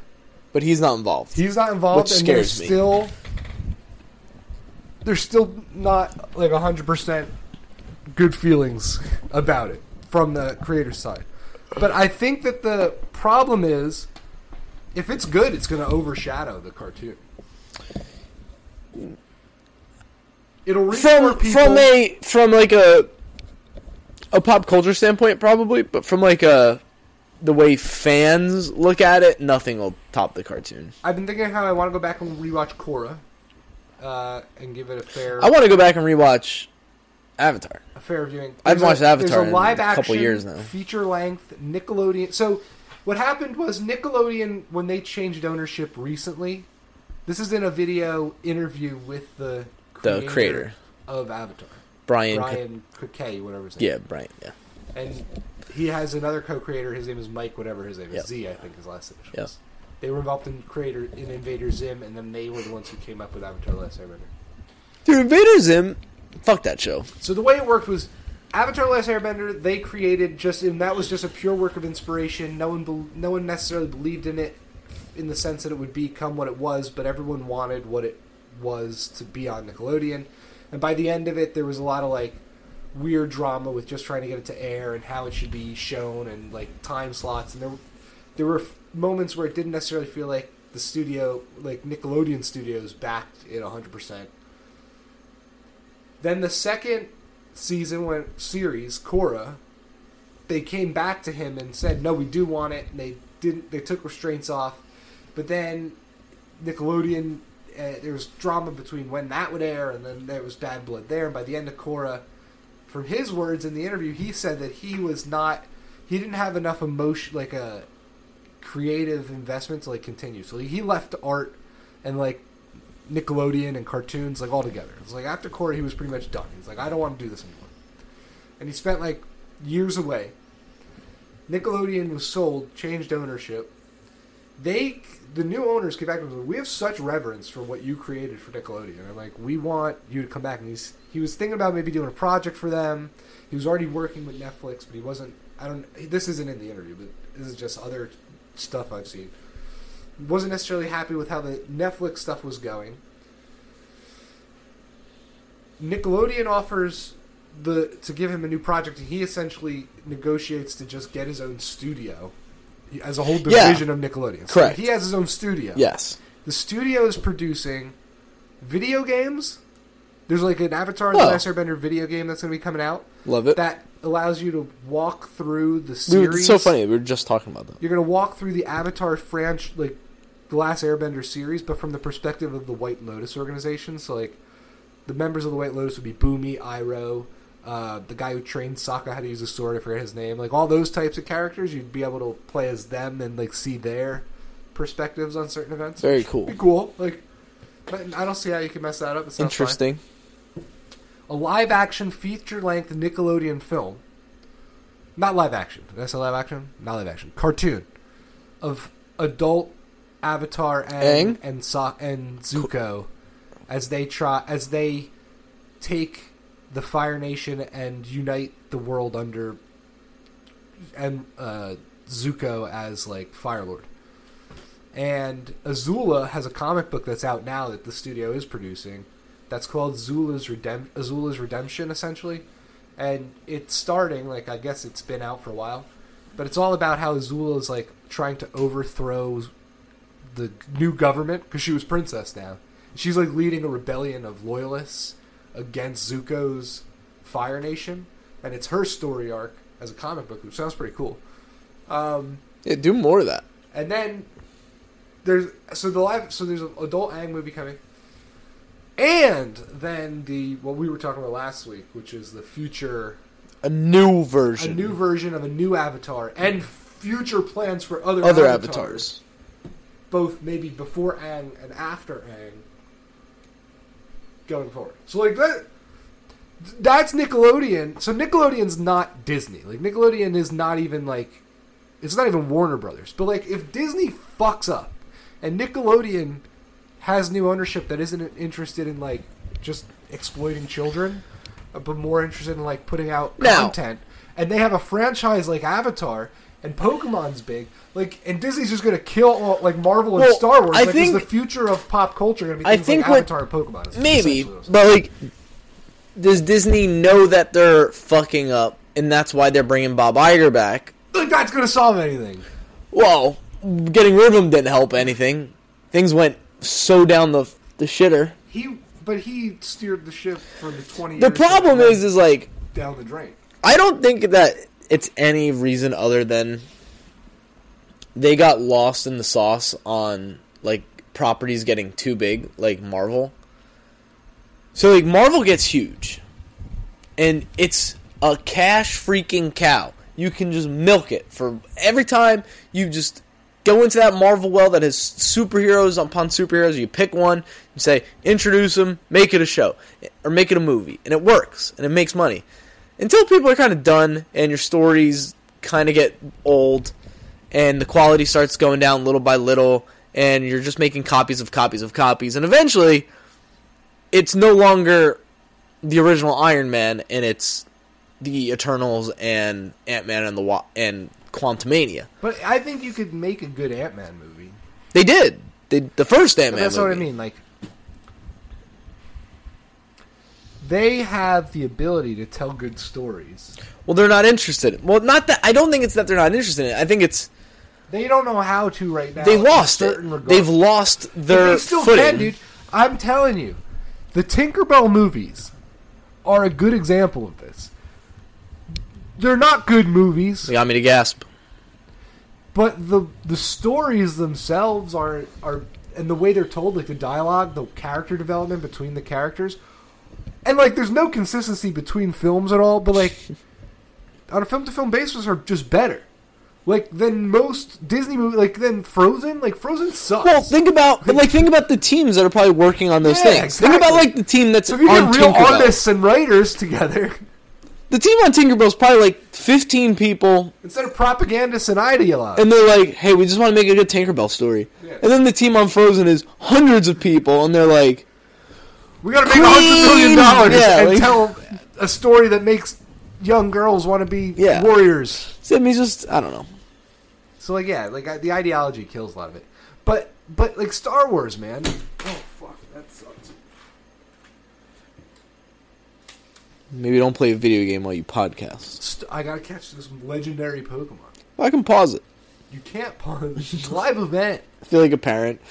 But he's not involved. He's not involved, Which and they're scares me. still they're still not like hundred percent good feelings about it from the creator side. But I think that the problem is if it's good, it's going to overshadow the cartoon. It'll reach from people. from a from like a a pop culture standpoint probably but from like a the way fans look at it nothing will top the cartoon I've been thinking how I want to go back and rewatch Korra uh, and give it a fair. i want to go back and rewatch avatar a fair viewing. I've a- watched Avatar There's a live a couple action years now. feature length Nickelodeon. So what happened was Nickelodeon when they changed ownership recently. This is in a video interview with the the creator of Avatar, brian, Brian Coquet, whatever his name. yeah brian yeah and he has another co-creator. His name is Mike, whatever his name is. Yep. Z, I think his last initial. Yes. They were involved in creator in Invader Zim, and then they were the ones who came up with Avatar: Last Airbender. dude invader zim fuck that show So the way it worked was Avatar: Last Airbender. They created just, and that was just a pure work of inspiration. No one, bel no one necessarily believed in it, in the sense that it would become what it was, but everyone wanted what it was to be on Nickelodeon. And by the end of it, there was a lot of like weird drama with just trying to get it to air and how it should be shown and like time slots. And there, there were moments where it didn't necessarily feel like the studio, like Nickelodeon Studios, backed it hundred percent. Then the second season when series Korra, they came back to him and said, "No, we do want it." And they didn't. They took restraints off, but then Nickelodeon. Uh, there was drama between when that would air, and then there was bad blood there. And by the end of Korra, from his words in the interview, he said that he was not. He didn't have enough emotion, like a creative investment to like continue. So he left art and like Nickelodeon and cartoons like all together. It's like after Korra, he was pretty much done. He's like, I don't want to do this anymore. And he spent like years away. Nickelodeon was sold, changed ownership. they the new owners came back and was like, we have such reverence for what you created for Nickelodeon, and like we want you to come back. And he's he was thinking about maybe doing a project for them. He was already working with Netflix, but he wasn't. I don't. This isn't in the interview, but this is just other stuff I've seen. Wasn't necessarily happy with how the Netflix stuff was going. Nickelodeon offers the to give him a new project, and he essentially negotiates to just get his own studio as a whole Yeah. division of Nickelodeon. So Correct. he has his own studio. Yes. The studio is producing video games. There's like an Avatar: oh. The Oh. Last Airbender video game that's going to be coming out Love it. that allows you to walk through the series. it's so funny. We were just talking about that. You're going to walk through the Avatar franchise, like the Last Airbender series, but from the perspective of the White Lotus organization. So like the members of the White Lotus would be Bumi, Iroh, uh, the guy who trained Sokka how to use a sword. I forget his name. Like all those types of characters, you'd be able to play as them and like see their perspectives on certain events. Very cool. Be cool. Like I don't see how you can mess that up. Interesting. fine. A live action feature length Nickelodeon film. Not live action. Did I say live action? Not live action. Cartoon of adult Avatar and Aang? and so- and Zuko as they try as they take the Fire Nation and unite the world under and uh, Zuko as like Fire Lord. And Azula has a comic book that's out now that the studio is producing. That's called Zula's Azula's Redemption, essentially. And it's starting, like I guess it's been out for a while, but it's all about how Azula is like trying to overthrow the new government because she was princess now. She's like leading a rebellion of loyalists against Zuko's Fire Nation, and it's her story arc as a comic book, which sounds pretty cool. Um, Yeah, do more of that. and then there's so the live so there's an adult Aang movie coming, and then the what we were talking about last week, which is the future A new version, a new version of a new Avatar and future plans for other other avatars, avatars. both maybe before Aang and after Aang, going forward. So like that. That's Nickelodeon. So Nickelodeon's not Disney. Like Nickelodeon is not even like it's not even Warner Brothers. But like if Disney fucks up and Nickelodeon has new ownership that isn't interested in like just exploiting children, uh, but more interested in like putting out Now- content, and they have a franchise like Avatar and Pokemon's big, like, and Disney's just gonna kill all, like Marvel and Well, Star Wars. I like, think- the future of pop culture gonna be I think like what- Avatar and Pokemon? Is Maybe, what but like, does Disney know that they're fucking up, and that's why they're bringing Bob Iger back? like that's gonna solve anything. Well, getting rid of him didn't help anything. Things went so down the the shitter. He, but he steered the ship for the twenty. The problem is, is like, down the drain. I don't think that it's any reason other than they got lost in the sauce on like properties getting too big, like Marvel. So like Marvel gets huge, and it's a cash freaking cow. You can just milk it for every time you just go into that Marvel well that has superheroes upon superheroes. You pick one, you say introduce them, make it a show or make it a movie, and it works and it makes money until people are kind of done and your stories kind of get old and the quality starts going down little by little and you're just making copies of copies of copies and eventually it's no longer the original Iron Man and it's the Eternals and Ant-Man and the Wa- and Quantumania. But I think you could make a good Ant Man movie. They did. They, the first Ant-Man movie. That's what I mean. Like, they have the ability to tell good stories. Well, they're not interested. Well, not that I don't think it's that they're not interested in it. I think it's They don't know how to right now. they lost it. regards. They've lost But their they still footing. can, dude. I'm telling you, the Tinkerbell movies are a good example of this. They're not good movies, You got me to gasp. but the the stories themselves are are and the way they're told, like the dialogue, the character development between the characters, and like there's no consistency between films at all. But like on a film to film basis, are just better. Like than most Disney movies, like than Frozen. Like Frozen sucks. Well, think about like think about the teams that are probably working on those Yeah, things. Think about like the team that's so if you on get real Tinkerbell. artists and writers together, The team on Tinkerbell's probably like 15 people, Instead of propagandists and ideologues. and they're like, "Hey, we just want to make a good Tinkerbell story." Yeah. And then the team on Frozen is hundreds of people, and they're like, we gotta make a hundred Queen! million dollars Yeah, and like- tell a story that makes young girls want to be Yeah. warriors. "I mean, just I don't know." So like yeah, like the ideology kills a lot of it. But but like Star Wars, man. Oh fuck, that sucks. Maybe don't play a video game while you podcast. St- I gotta catch this legendary Pokemon. I can pause it. You can't pause. It's a live event. I feel like a parent.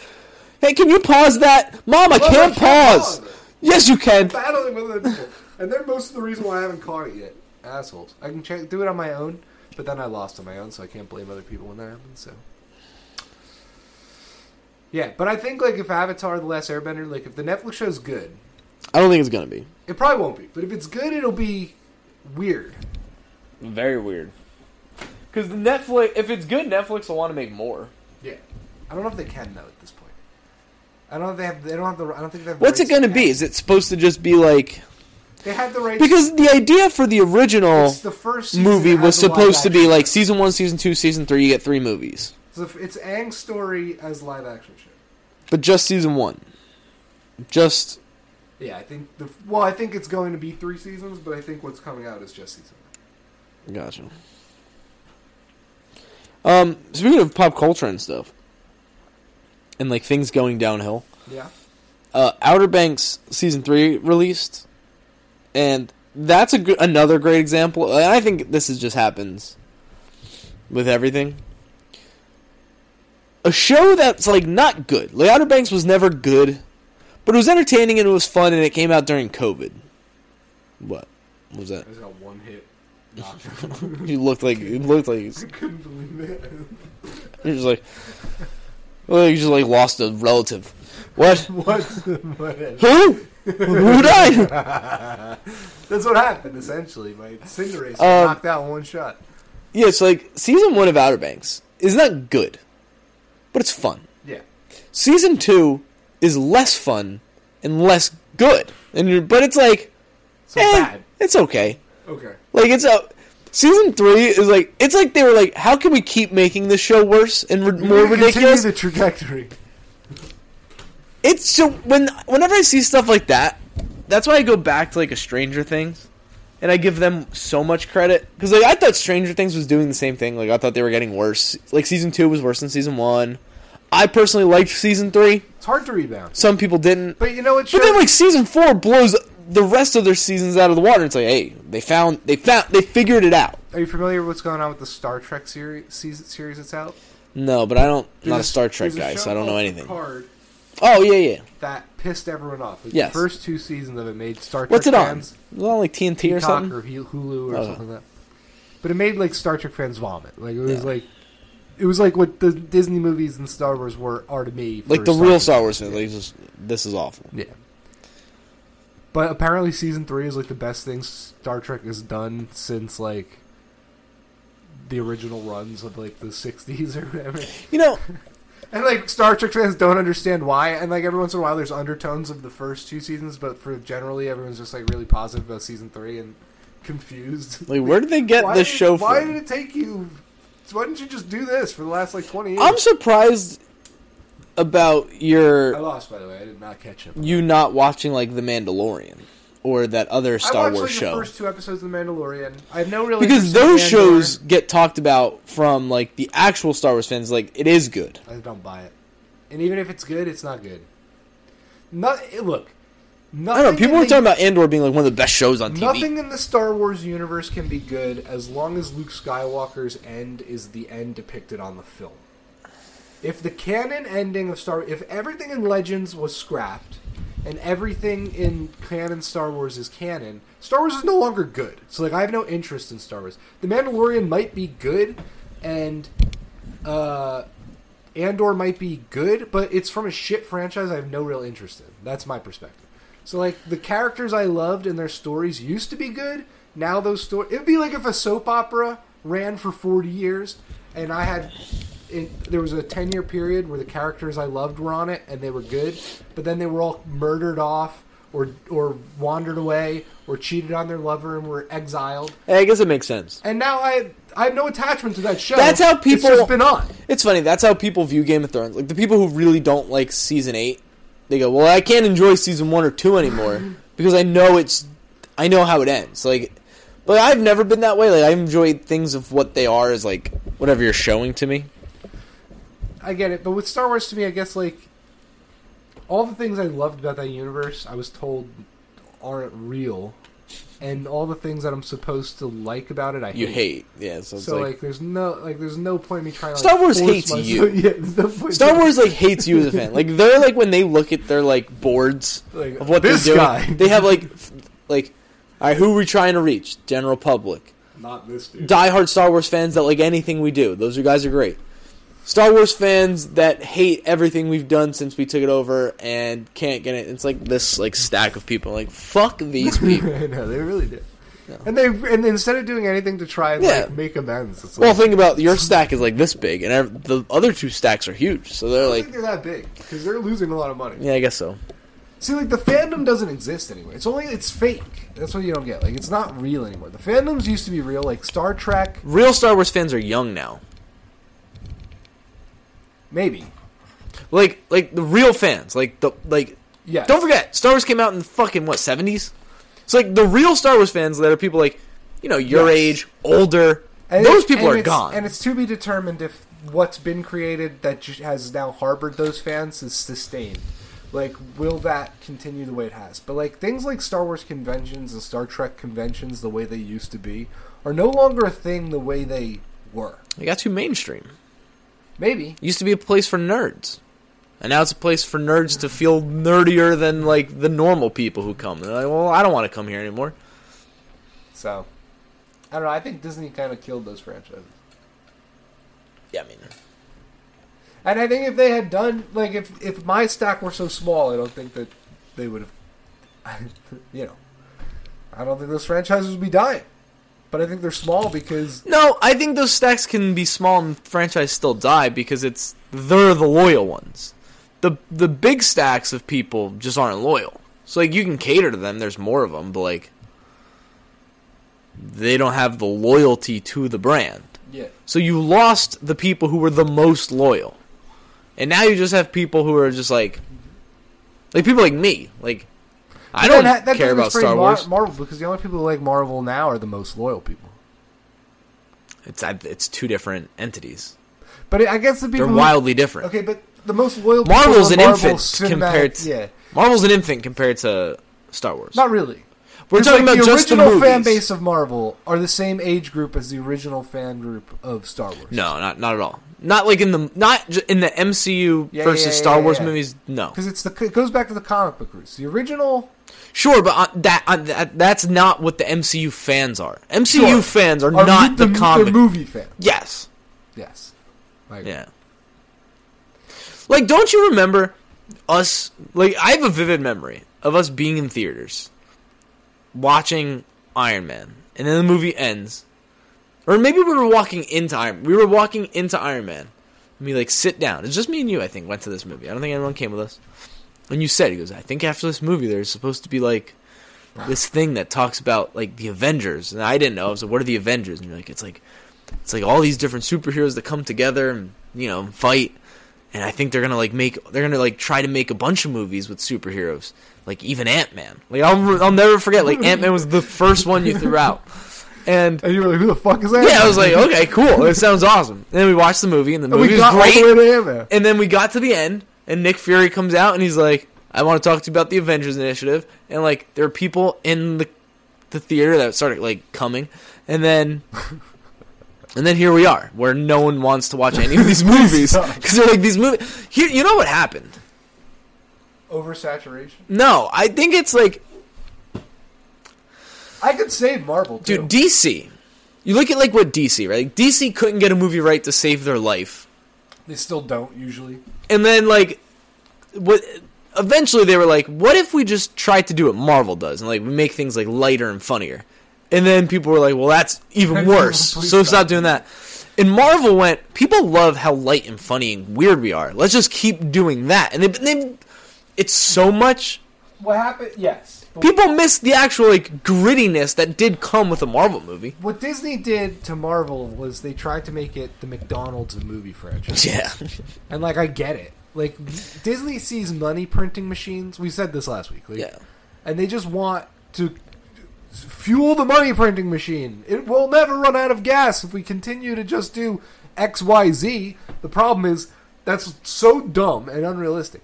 Hey, can you pause that, Mom? I Mom, can't can't pause. pause. Yes, you can. Battling with other people, and they're most of the reason why I haven't caught it yet. Assholes. I can check, do it on my own, but then I lost on my own, so I can't blame other people when that happens. So. Yeah, but I think like if Avatar: The Last Airbender, like if the Netflix show's good, I don't think it's gonna be. it probably won't be. But if it's good, it'll be weird. Very weird. Because the Netflix, if it's good, Netflix will want to make more. Yeah, I don't know if they can though at this point. I don't know if they have. They don't have the. I don't think they have. the What's it gonna to be? cast. Is it supposed to just be like? They had the rights Because the idea for the original the first movie was has a live supposed to be like season one, season two, season three. You get three movies, So it's Aang's story as live action show. but just season one. Just Yeah, I think the well, I think it's going to be three seasons, but I think what's coming out is just season. one. gotcha. Um, speaking of pop culture and stuff, and like things going downhill. Yeah, uh, Outer Banks season three released, and that's a another great example. And I think this is just happens with everything. A show that's like not good. Like Outer Banks was never good, but it was entertaining and it was fun, and it came out during COVID. What What was that? I got one hit. You looked like it looked like I couldn't believe it. you're just like, well, you just like lost a relative. What? what? Who? Who died? That's what happened essentially. My Cinderace was Um, knocked out one shot. Yeah, it's like season one of Outer Banks is not good, but it's fun. Yeah, Season two is less fun and less good, and you're, but it's like, so eh, bad. it's okay. Okay. Like it's a season three is like it's like they were like, how can we keep making this show worse and We're more ridiculous? the trajectory. It's so when whenever I see stuff like that, that's why I go back to like a Stranger Things, and I give them so much credit because like I thought Stranger Things was doing the same thing. Like I thought they were getting worse. Like season two was worse than season one. I personally liked season three. It's hard to rebound. Some people didn't. But you know what? But then like season four blows the rest of their seasons out of the water. It's like, hey, they found they found they figured it out. Are you familiar with what's going on with the Star Trek series series that's out? No, but I don't. I'm not a Star Trek guy, so I don't know anything. Picard Oh yeah, yeah. that pissed everyone off. Like, Yes. The first two seasons of it made Star Trek What's it on? fans it on like TNT or something? or Hulu or Oh. something like that. But it made like Star Trek fans vomit. Like it was Yeah. like it was like what the Disney movies and Star Wars were are to me. Like the real Star Wars fans, like just this is awful. Yeah. But apparently, season three is like the best thing Star Trek has done since like the original runs of like the '60s or whatever. You know, And like Star Trek fans don't understand why. And like every once in a while, there's undertones of the first two seasons, but for generally, everyone's just like really positive about season three and confused. like where did they get this did- show Why from? did it take you? Why didn't you just do this for the last like 20 years? I'm surprised about your. I lost, by the way. I did not catch him. you not watching like The Mandalorian or that other I Star watched Wars like, show. the first two episodes of The Mandalorian. I have no real because those shows get talked about from like the actual Star Wars fans. Like it is good. I don't buy it. And even if it's good, it's not good. Not eh, look. I don't know. People were the- talking about Andor being like one of the best shows on TV. Nothing in the Star Wars universe can be good as long as Luke Skywalker's end is the end depicted on the film. If the canon ending of Star if everything in Legends was scrapped and everything in canon Star Wars is canon, Star Wars is no longer good. So like I have no interest in Star Wars. The Mandalorian might be good and uh Andor might be good, but it's from a shit franchise I have no real interest in. That's my perspective. So like the characters I loved and their stories used to be good. Now those stories it'd be like if a soap opera ran for 40 years and I had it, there was a 10 year period where the characters I loved were on it and they were good, but then they were all murdered off or or wandered away or cheated on their lover and were exiled. Hey, I guess it makes sense. And now I I have no attachment to that show. That's how It's people- just been on. It's funny. That's how people view Game of Thrones. Like the people who really don't like season eight, they go, "Well, I can't enjoy season one or two anymore because I know it's, I know how it ends." Like, but I've never been that way. Like I enjoy things of what they are as like whatever you're showing to me. I get it, but with Star Wars to me, I guess like all the things I loved about that universe, I was told aren't real, and all the things that I'm supposed to like about it, I You hate. hate, yeah. So So like, like, there's no like, there's no point in me trying to. Star like, Wars hates myself- you. Yeah, no Star Wars like hates you as a fan. Like they're like when they look at their like boards Like, of what they're doing, guy. they have like, like, all right, who are we trying to reach? General public. Not this dude. diehard Star Wars fans that like anything we do. Those are guys are great. Star Wars fans that hate everything we've done since we took it over and can't get it. It's like this like stack of people. Like fuck these people. I know they really did. Yeah. And they and instead of doing anything to try and Yeah. like make amends, it's well, like, think about your stack is like this big, and the other two stacks are huge. So they're don't like, think they're that big because they're losing a lot of money. yeah, I guess so. See, like the fandom doesn't exist anymore. It's only it's fake. That's what you don't get. Like it's not real anymore. The fandoms used to be real. Like Star Trek, Real Star Wars fans are young now. Maybe. Like like the real fans. Like the like Yeah. Don't forget, Star Wars came out in the fucking what seventies. It's like the real Star Wars fans that are people like, you know, your Yes. age, older. And those it- people are gone. and it's to be determined if what's been created that has now harbored those fans is sustained. Like, will that continue the way it has? But like things like Star Wars conventions and Star Trek conventions, the way they used to be, are no longer a thing the way they were. They got too mainstream. Maybe. Used to be a place for nerds. And now it's a place for nerds to feel nerdier than like the normal people who come. They're like, well, I don't want to come here anymore. So, I don't know. I think Disney kind of killed those franchises. Yeah, I mean, And I think if they had done like if if my stack were so small, I don't think that they would have. You know, I don't think those franchises would be dying. But I think they're small because no, I think those stacks can be small and franchise still die because it's they're the loyal ones. The the big stacks of people just aren't loyal. So like you can cater to them. There's more of them, but like they don't have the loyalty to the brand. yeah, So you lost the people who were the most loyal. And now you just have people who are just like like people like me. Like I don't That- that care about Star Mar- Wars. Marvel because the only people who like Marvel now are the most loyal people. It's it's two different entities. But I guess the people They're who- wildly different. Okay, but the most loyal people Marvel's are an Marvel infant cinematic- compared to yeah, Marvel's an infant compared to Star Wars. not really. We're talking like about the the original movies. fan base of Marvel are the same age group as the original fan group of Star Wars. No, not not at all. Not like in the not in the MCU Yeah, versus yeah, yeah, Star Wars movies. No, because it's the it goes back to the comic book roots. The original sure, but on that, on that that's not what the MCU fans are. MCU Sure. fans are are not the, the, comic. the movie fans. yes, Yes, I agree. yeah. Like, don't you remember us? Like, I have a vivid memory of us being in theaters, watching Iron Man, and then the movie ends, or maybe we were walking into Iron. We were walking into Iron Man, and we like sit down. It's just me and you. I think went to this movie. I don't think anyone came with us. And you said, he goes, I think after this movie, there's supposed to be like this thing that talks about like the Avengers, and I didn't know. Like, what are the Avengers? And you're like, it's like it's like all these different superheroes that come together and you know fight. And I think they're gonna like make they're gonna like try to make a bunch of movies with superheroes, like even Ant Man. Like I'll I'll never forget. Like Ant Man was the first one you threw out, and And you were like, "Who the fuck is that?" yeah, I was like, okay, cool. It sounds awesome. And then we watched the movie, and the movie was great. the way to Ant-Man. And then we got to the end, and Nick Fury comes out, and he's like, "I want to talk to you about the Avengers Initiative." And like, there are people in the the theater that started like coming, and then. And then here we are, where no one wants to watch any of these movies because they're like these movies. Here, you know what happened? Oversaturation. No, I think it's like, I could save Marvel too. dude, DC. You look at like what DC, right? Like, DC couldn't get a movie right to save their life. they still don't usually. and then like what eventually they were like what if we just tried to do what marvel does and like we make things like lighter and funnier and then people were like well that's even worse Please so stop. stop doing that and marvel went people love how light and funny and weird we are let's just keep doing that and they, they it's so much What happened? Yes. People miss the actual like grittiness that did come with a Marvel movie. What Disney did to Marvel was they tried to make it the McDonald's of movie franchise. Yeah, And like I get it. Like Disney sees money printing machines. We said this last week. Like, yeah. And they just want to fuel the money printing machine. It will never run out of gas if we continue to just do X, Y, Z. The problem is that's so dumb and unrealistic.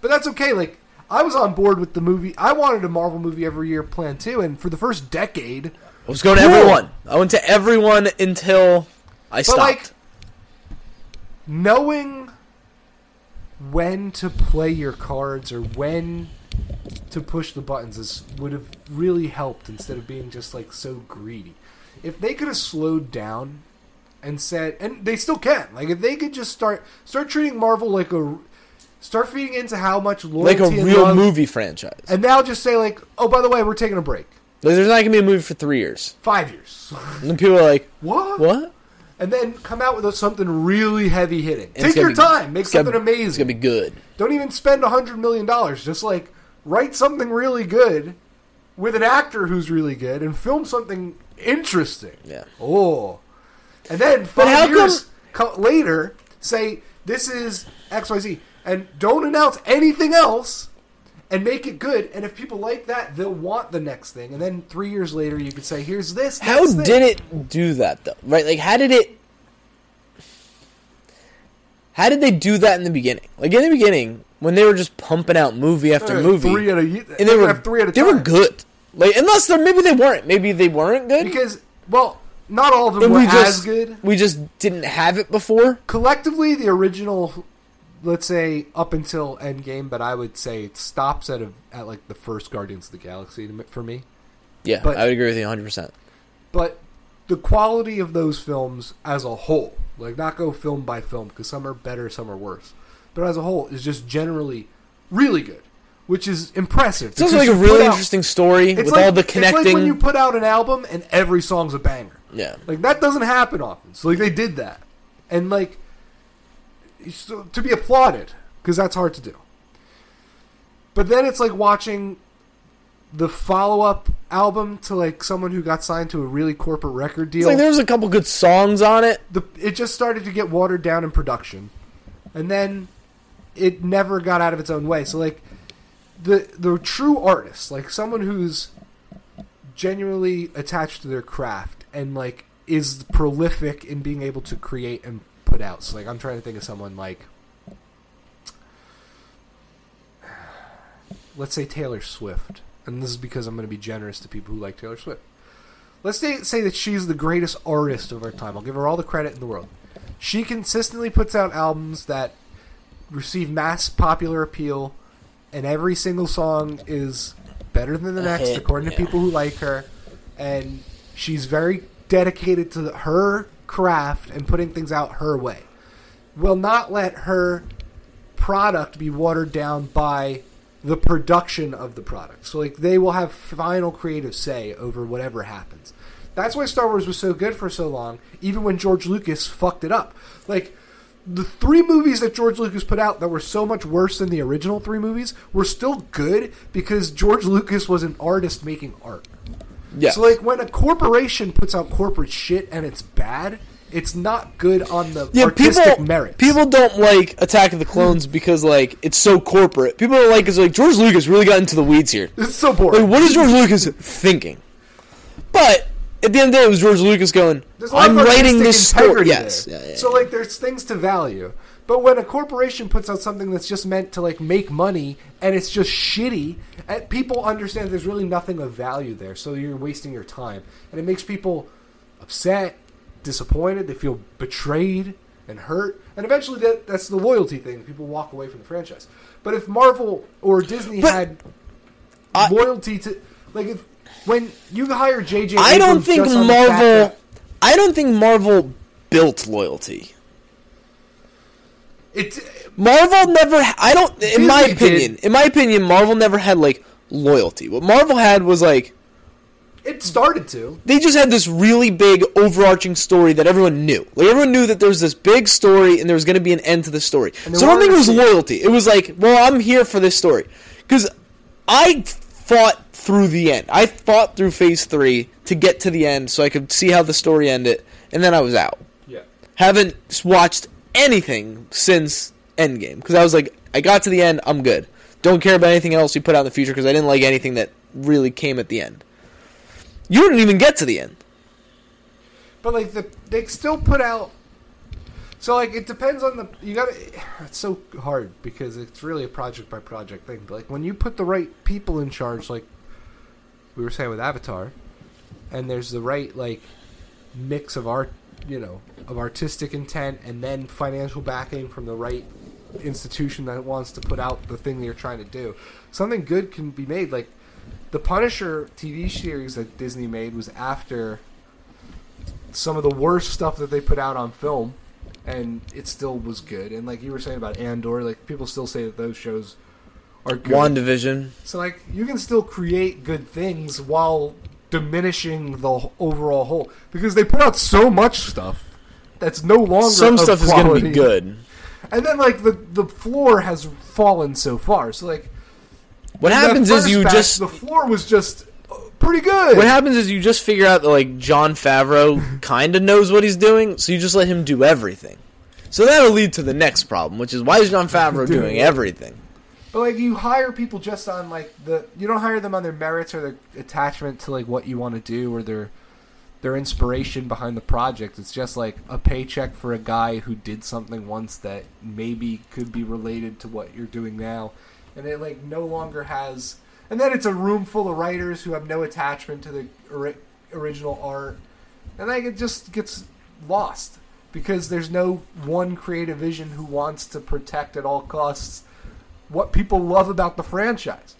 But that's okay. Like I was on board with the movie. I wanted a Marvel movie every year plan too. And for the first decade, I was going to Cool. everyone. I went to everyone until I But stopped. like knowing when to play your cards or when to push the buttons is would have really helped instead of being just like so greedy. If they could have slowed down and said and they still can. Like if they could just start start treating Marvel like a start feeding into how much like loyalty a and real love- movie franchise. and now just say like, "Oh, by the way, we're taking a break. Like, there's not gonna be a movie for three years. 5 years." And then people are like, what? "What?" and then come out with something really heavy hitting. And Take your be- time, make it's gonna- something amazing. It's gonna be good. Don't even spend a hundred million dollars. Just like write something really good with an actor who's really good and film something interesting. Yeah. Oh, and then five years co- later, say this is X Y Z, and don't announce anything else. And make it good, and if people like that, they'll want the next thing. And then three years later, you could say, "Here's this." How thing. did it do that though? Right? Like, how did it? How did they do that in the beginning? Like in the beginning, when they were just pumping out movie after movie, three at a, and they were three at a they time. were good. Like unless they maybe they weren't. Maybe they weren't good. because well, not all of them and were we as good. we just didn't have it before. collectively the original let's say up until endgame but i would say it stops at a, at like the first guardians of the galaxy for me Yeah, But- I would agree with you 100. percent but the quality of those films as a whole like not go film by film because some are better some are worse but as a whole is just generally really good which is impressive It's also like a really out- interesting story with like, all the connecting. it's like when you put out an album and every song's a banger yeah, Like that doesn't happen often. So like they did that, and like so, to be applauded because that's hard to do. But then it's like watching the follow-up album to like someone who got signed to a really corporate record it's deal. like there was a couple good songs on it. the, it just started to get watered down in production, and then it never got out of its own way. So like the the true artist, like someone who's genuinely attached to their craft and like is prolific in being able to create and put out. So like I'm trying to think of someone like let's say Taylor Swift. And this is because I'm going to be generous to people who like Taylor Swift. Let's say, say that she's the greatest artist of our time. I'll give her all the credit in the world. She consistently puts out albums that receive mass popular appeal, and every single song is better than the next, according to people who like her. And she's very dedicated to her craft and putting things out her way. Will not let her product be watered down by the production of the product. So like they will have final creative say over whatever happens. That's why Star Wars was so good for so long, even when George Lucas fucked it up. Like the three movies that George Lucas put out that were so much worse than the original three movies were still good because George Lucas was an artist making art. Yeah, So like when a corporation puts out corporate shit and it's bad, it's not good on the yeah. artistic People merits. people don't like Attack of the Clones because like it's so corporate. People are like, is like George Lucas really got into the weeds here. it's so boring. Like, what is George Lucas thinking? But at the end of the day, it was George Lucas going, There's a lot "I'm writing this story." Yes, there. yeah, yeah, So like, there's things to value. But when a corporation puts out something that's just meant to like make money and it's just shitty, and people understand there's really nothing of value there. So you're wasting your time, and it makes people upset, disappointed. They feel betrayed and hurt, and eventually that that's the loyalty thing. People walk away from the franchise. But if Marvel or Disney But had I- loyalty to like if when you hire JJ, I don't think just on the fact Marvel. I don't think Marvel built loyalty. It uh, Marvel never. I don't. In my opinion, did. in my opinion, Marvel never had like loyalty. What Marvel had was like it started to. they just had this really big overarching story that everyone knew. Like everyone knew that there was this big story and there was going to be an end to the story. So I don't think it was loyalty. It was like, well, I'm here for this story because I fought through the end. I fought through phase three to get to the end so I could see how the story ended, and then I was out. Yeah. Haven't watched anything since Endgame because I was like, I got to the end, I'm good. Don't care about anything else you put out in the future because I didn't like anything that really came at the end. You didn't even get to the end. But like the they still put out. So like it depends on the you got It's so hard because it's really a project by project thing. But like when you put the right people in charge, like we were saying with Avatar, and there's the right like mix of art, you know, of artistic intent and then financial backing from the right institution that wants to put out the thing that you're trying to do. Something good can be made. Like the Punisher TV series that Disney made was after some of the worst stuff that they put out on film, and it still was good. And like you were saying about Andor, like people still say that those shows are good. WandaVision. So like you can still create good things while diminishing the overall whole because they put out so much stuff that's no longer Some stuff is going to be good. And then like the the floor has fallen so far. So like What happens is you batch, just the floor was just uh, pretty good. What happens is you just figure out that like Jon Favreau kind of knows what he's doing, so you just let him do everything. So that'll lead to the next problem, which is why is Jon Favreau doing everything? But like you hire people just on like the you don't hire them on their merits or their attachment to like what you want to do or their their inspiration behind the project. It's just like a paycheck for a guy who did something once that maybe could be related to what you're doing now. And it like no longer has and then it's a room full of writers who have no attachment to the ori- original art. And like it just gets lost because there's no one creative vision who wants to protect at all costs what people love about the franchise.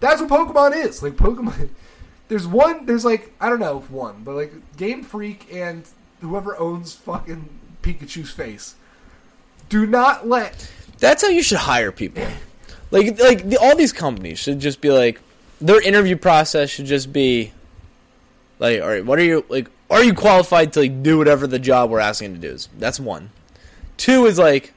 That's what Pokemon is. Like Pokemon there's one there's like I don't know if one, but like Game Freak and whoever owns fucking Pikachu's face. Do not let That's how you should hire people. Like like the, all these companies should just be like their interview process should just be like all right, what are you like are you qualified to like do whatever the job we're asking to do is? That's one. Two is like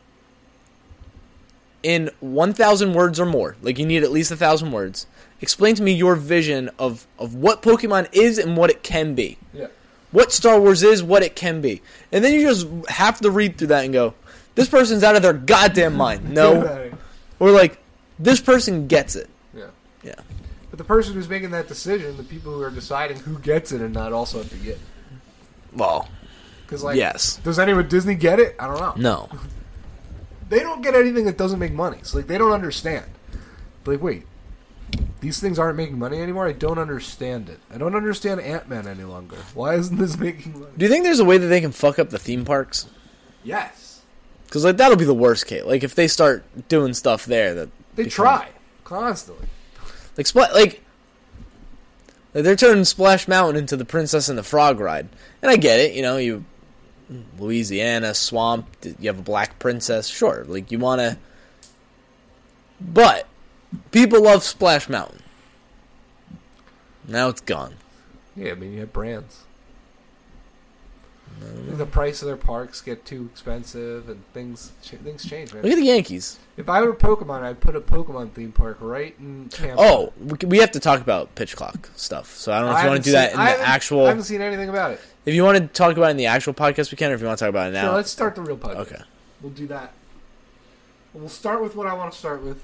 in 1000 words or more. Like you need at least a 1000 words. Explain to me your vision of of what Pokemon is and what it can be. Yeah. What Star Wars is, what it can be. And then you just have to read through that and go, this person's out of their goddamn mind. No. Or like, this person gets it. Yeah. Yeah. But the person who's making that decision, the people who are deciding who gets it and not also have to get it. Well, Because like yes. does anyone at Disney get it? I don't know. No. They don't get anything that doesn't make money. So like they don't understand. Like wait, these things aren't making money anymore. I don't understand it. I don't understand Ant Man any longer. Why isn't this making money? Do you think there's a way that they can fuck up the theme parks? Yes, Because like that'll be the worst case. Like if they start doing stuff there that they becomes- try constantly. like like. Like they're turning Splash Mountain into the Princess and the Frog ride, and I get it. You know, you Louisiana swamp, you have a black princess. Sure, like you want to, but people love Splash Mountain. Now it's gone. Yeah, I mean you have brands. I the price of their parks get too expensive and things things change, man. Look at the Yankees. If I were Pokemon, I'd put a Pokemon theme park right in Tampa. Oh, we have to talk about pitch clock stuff. So I don't know if you want to do that in I the actual. I haven't seen anything about it. If you want to talk about it in the actual podcast, we can. Or if you want to talk about it So now, let's start the real podcast. okay. We'll do that. We'll start with what I want to start with.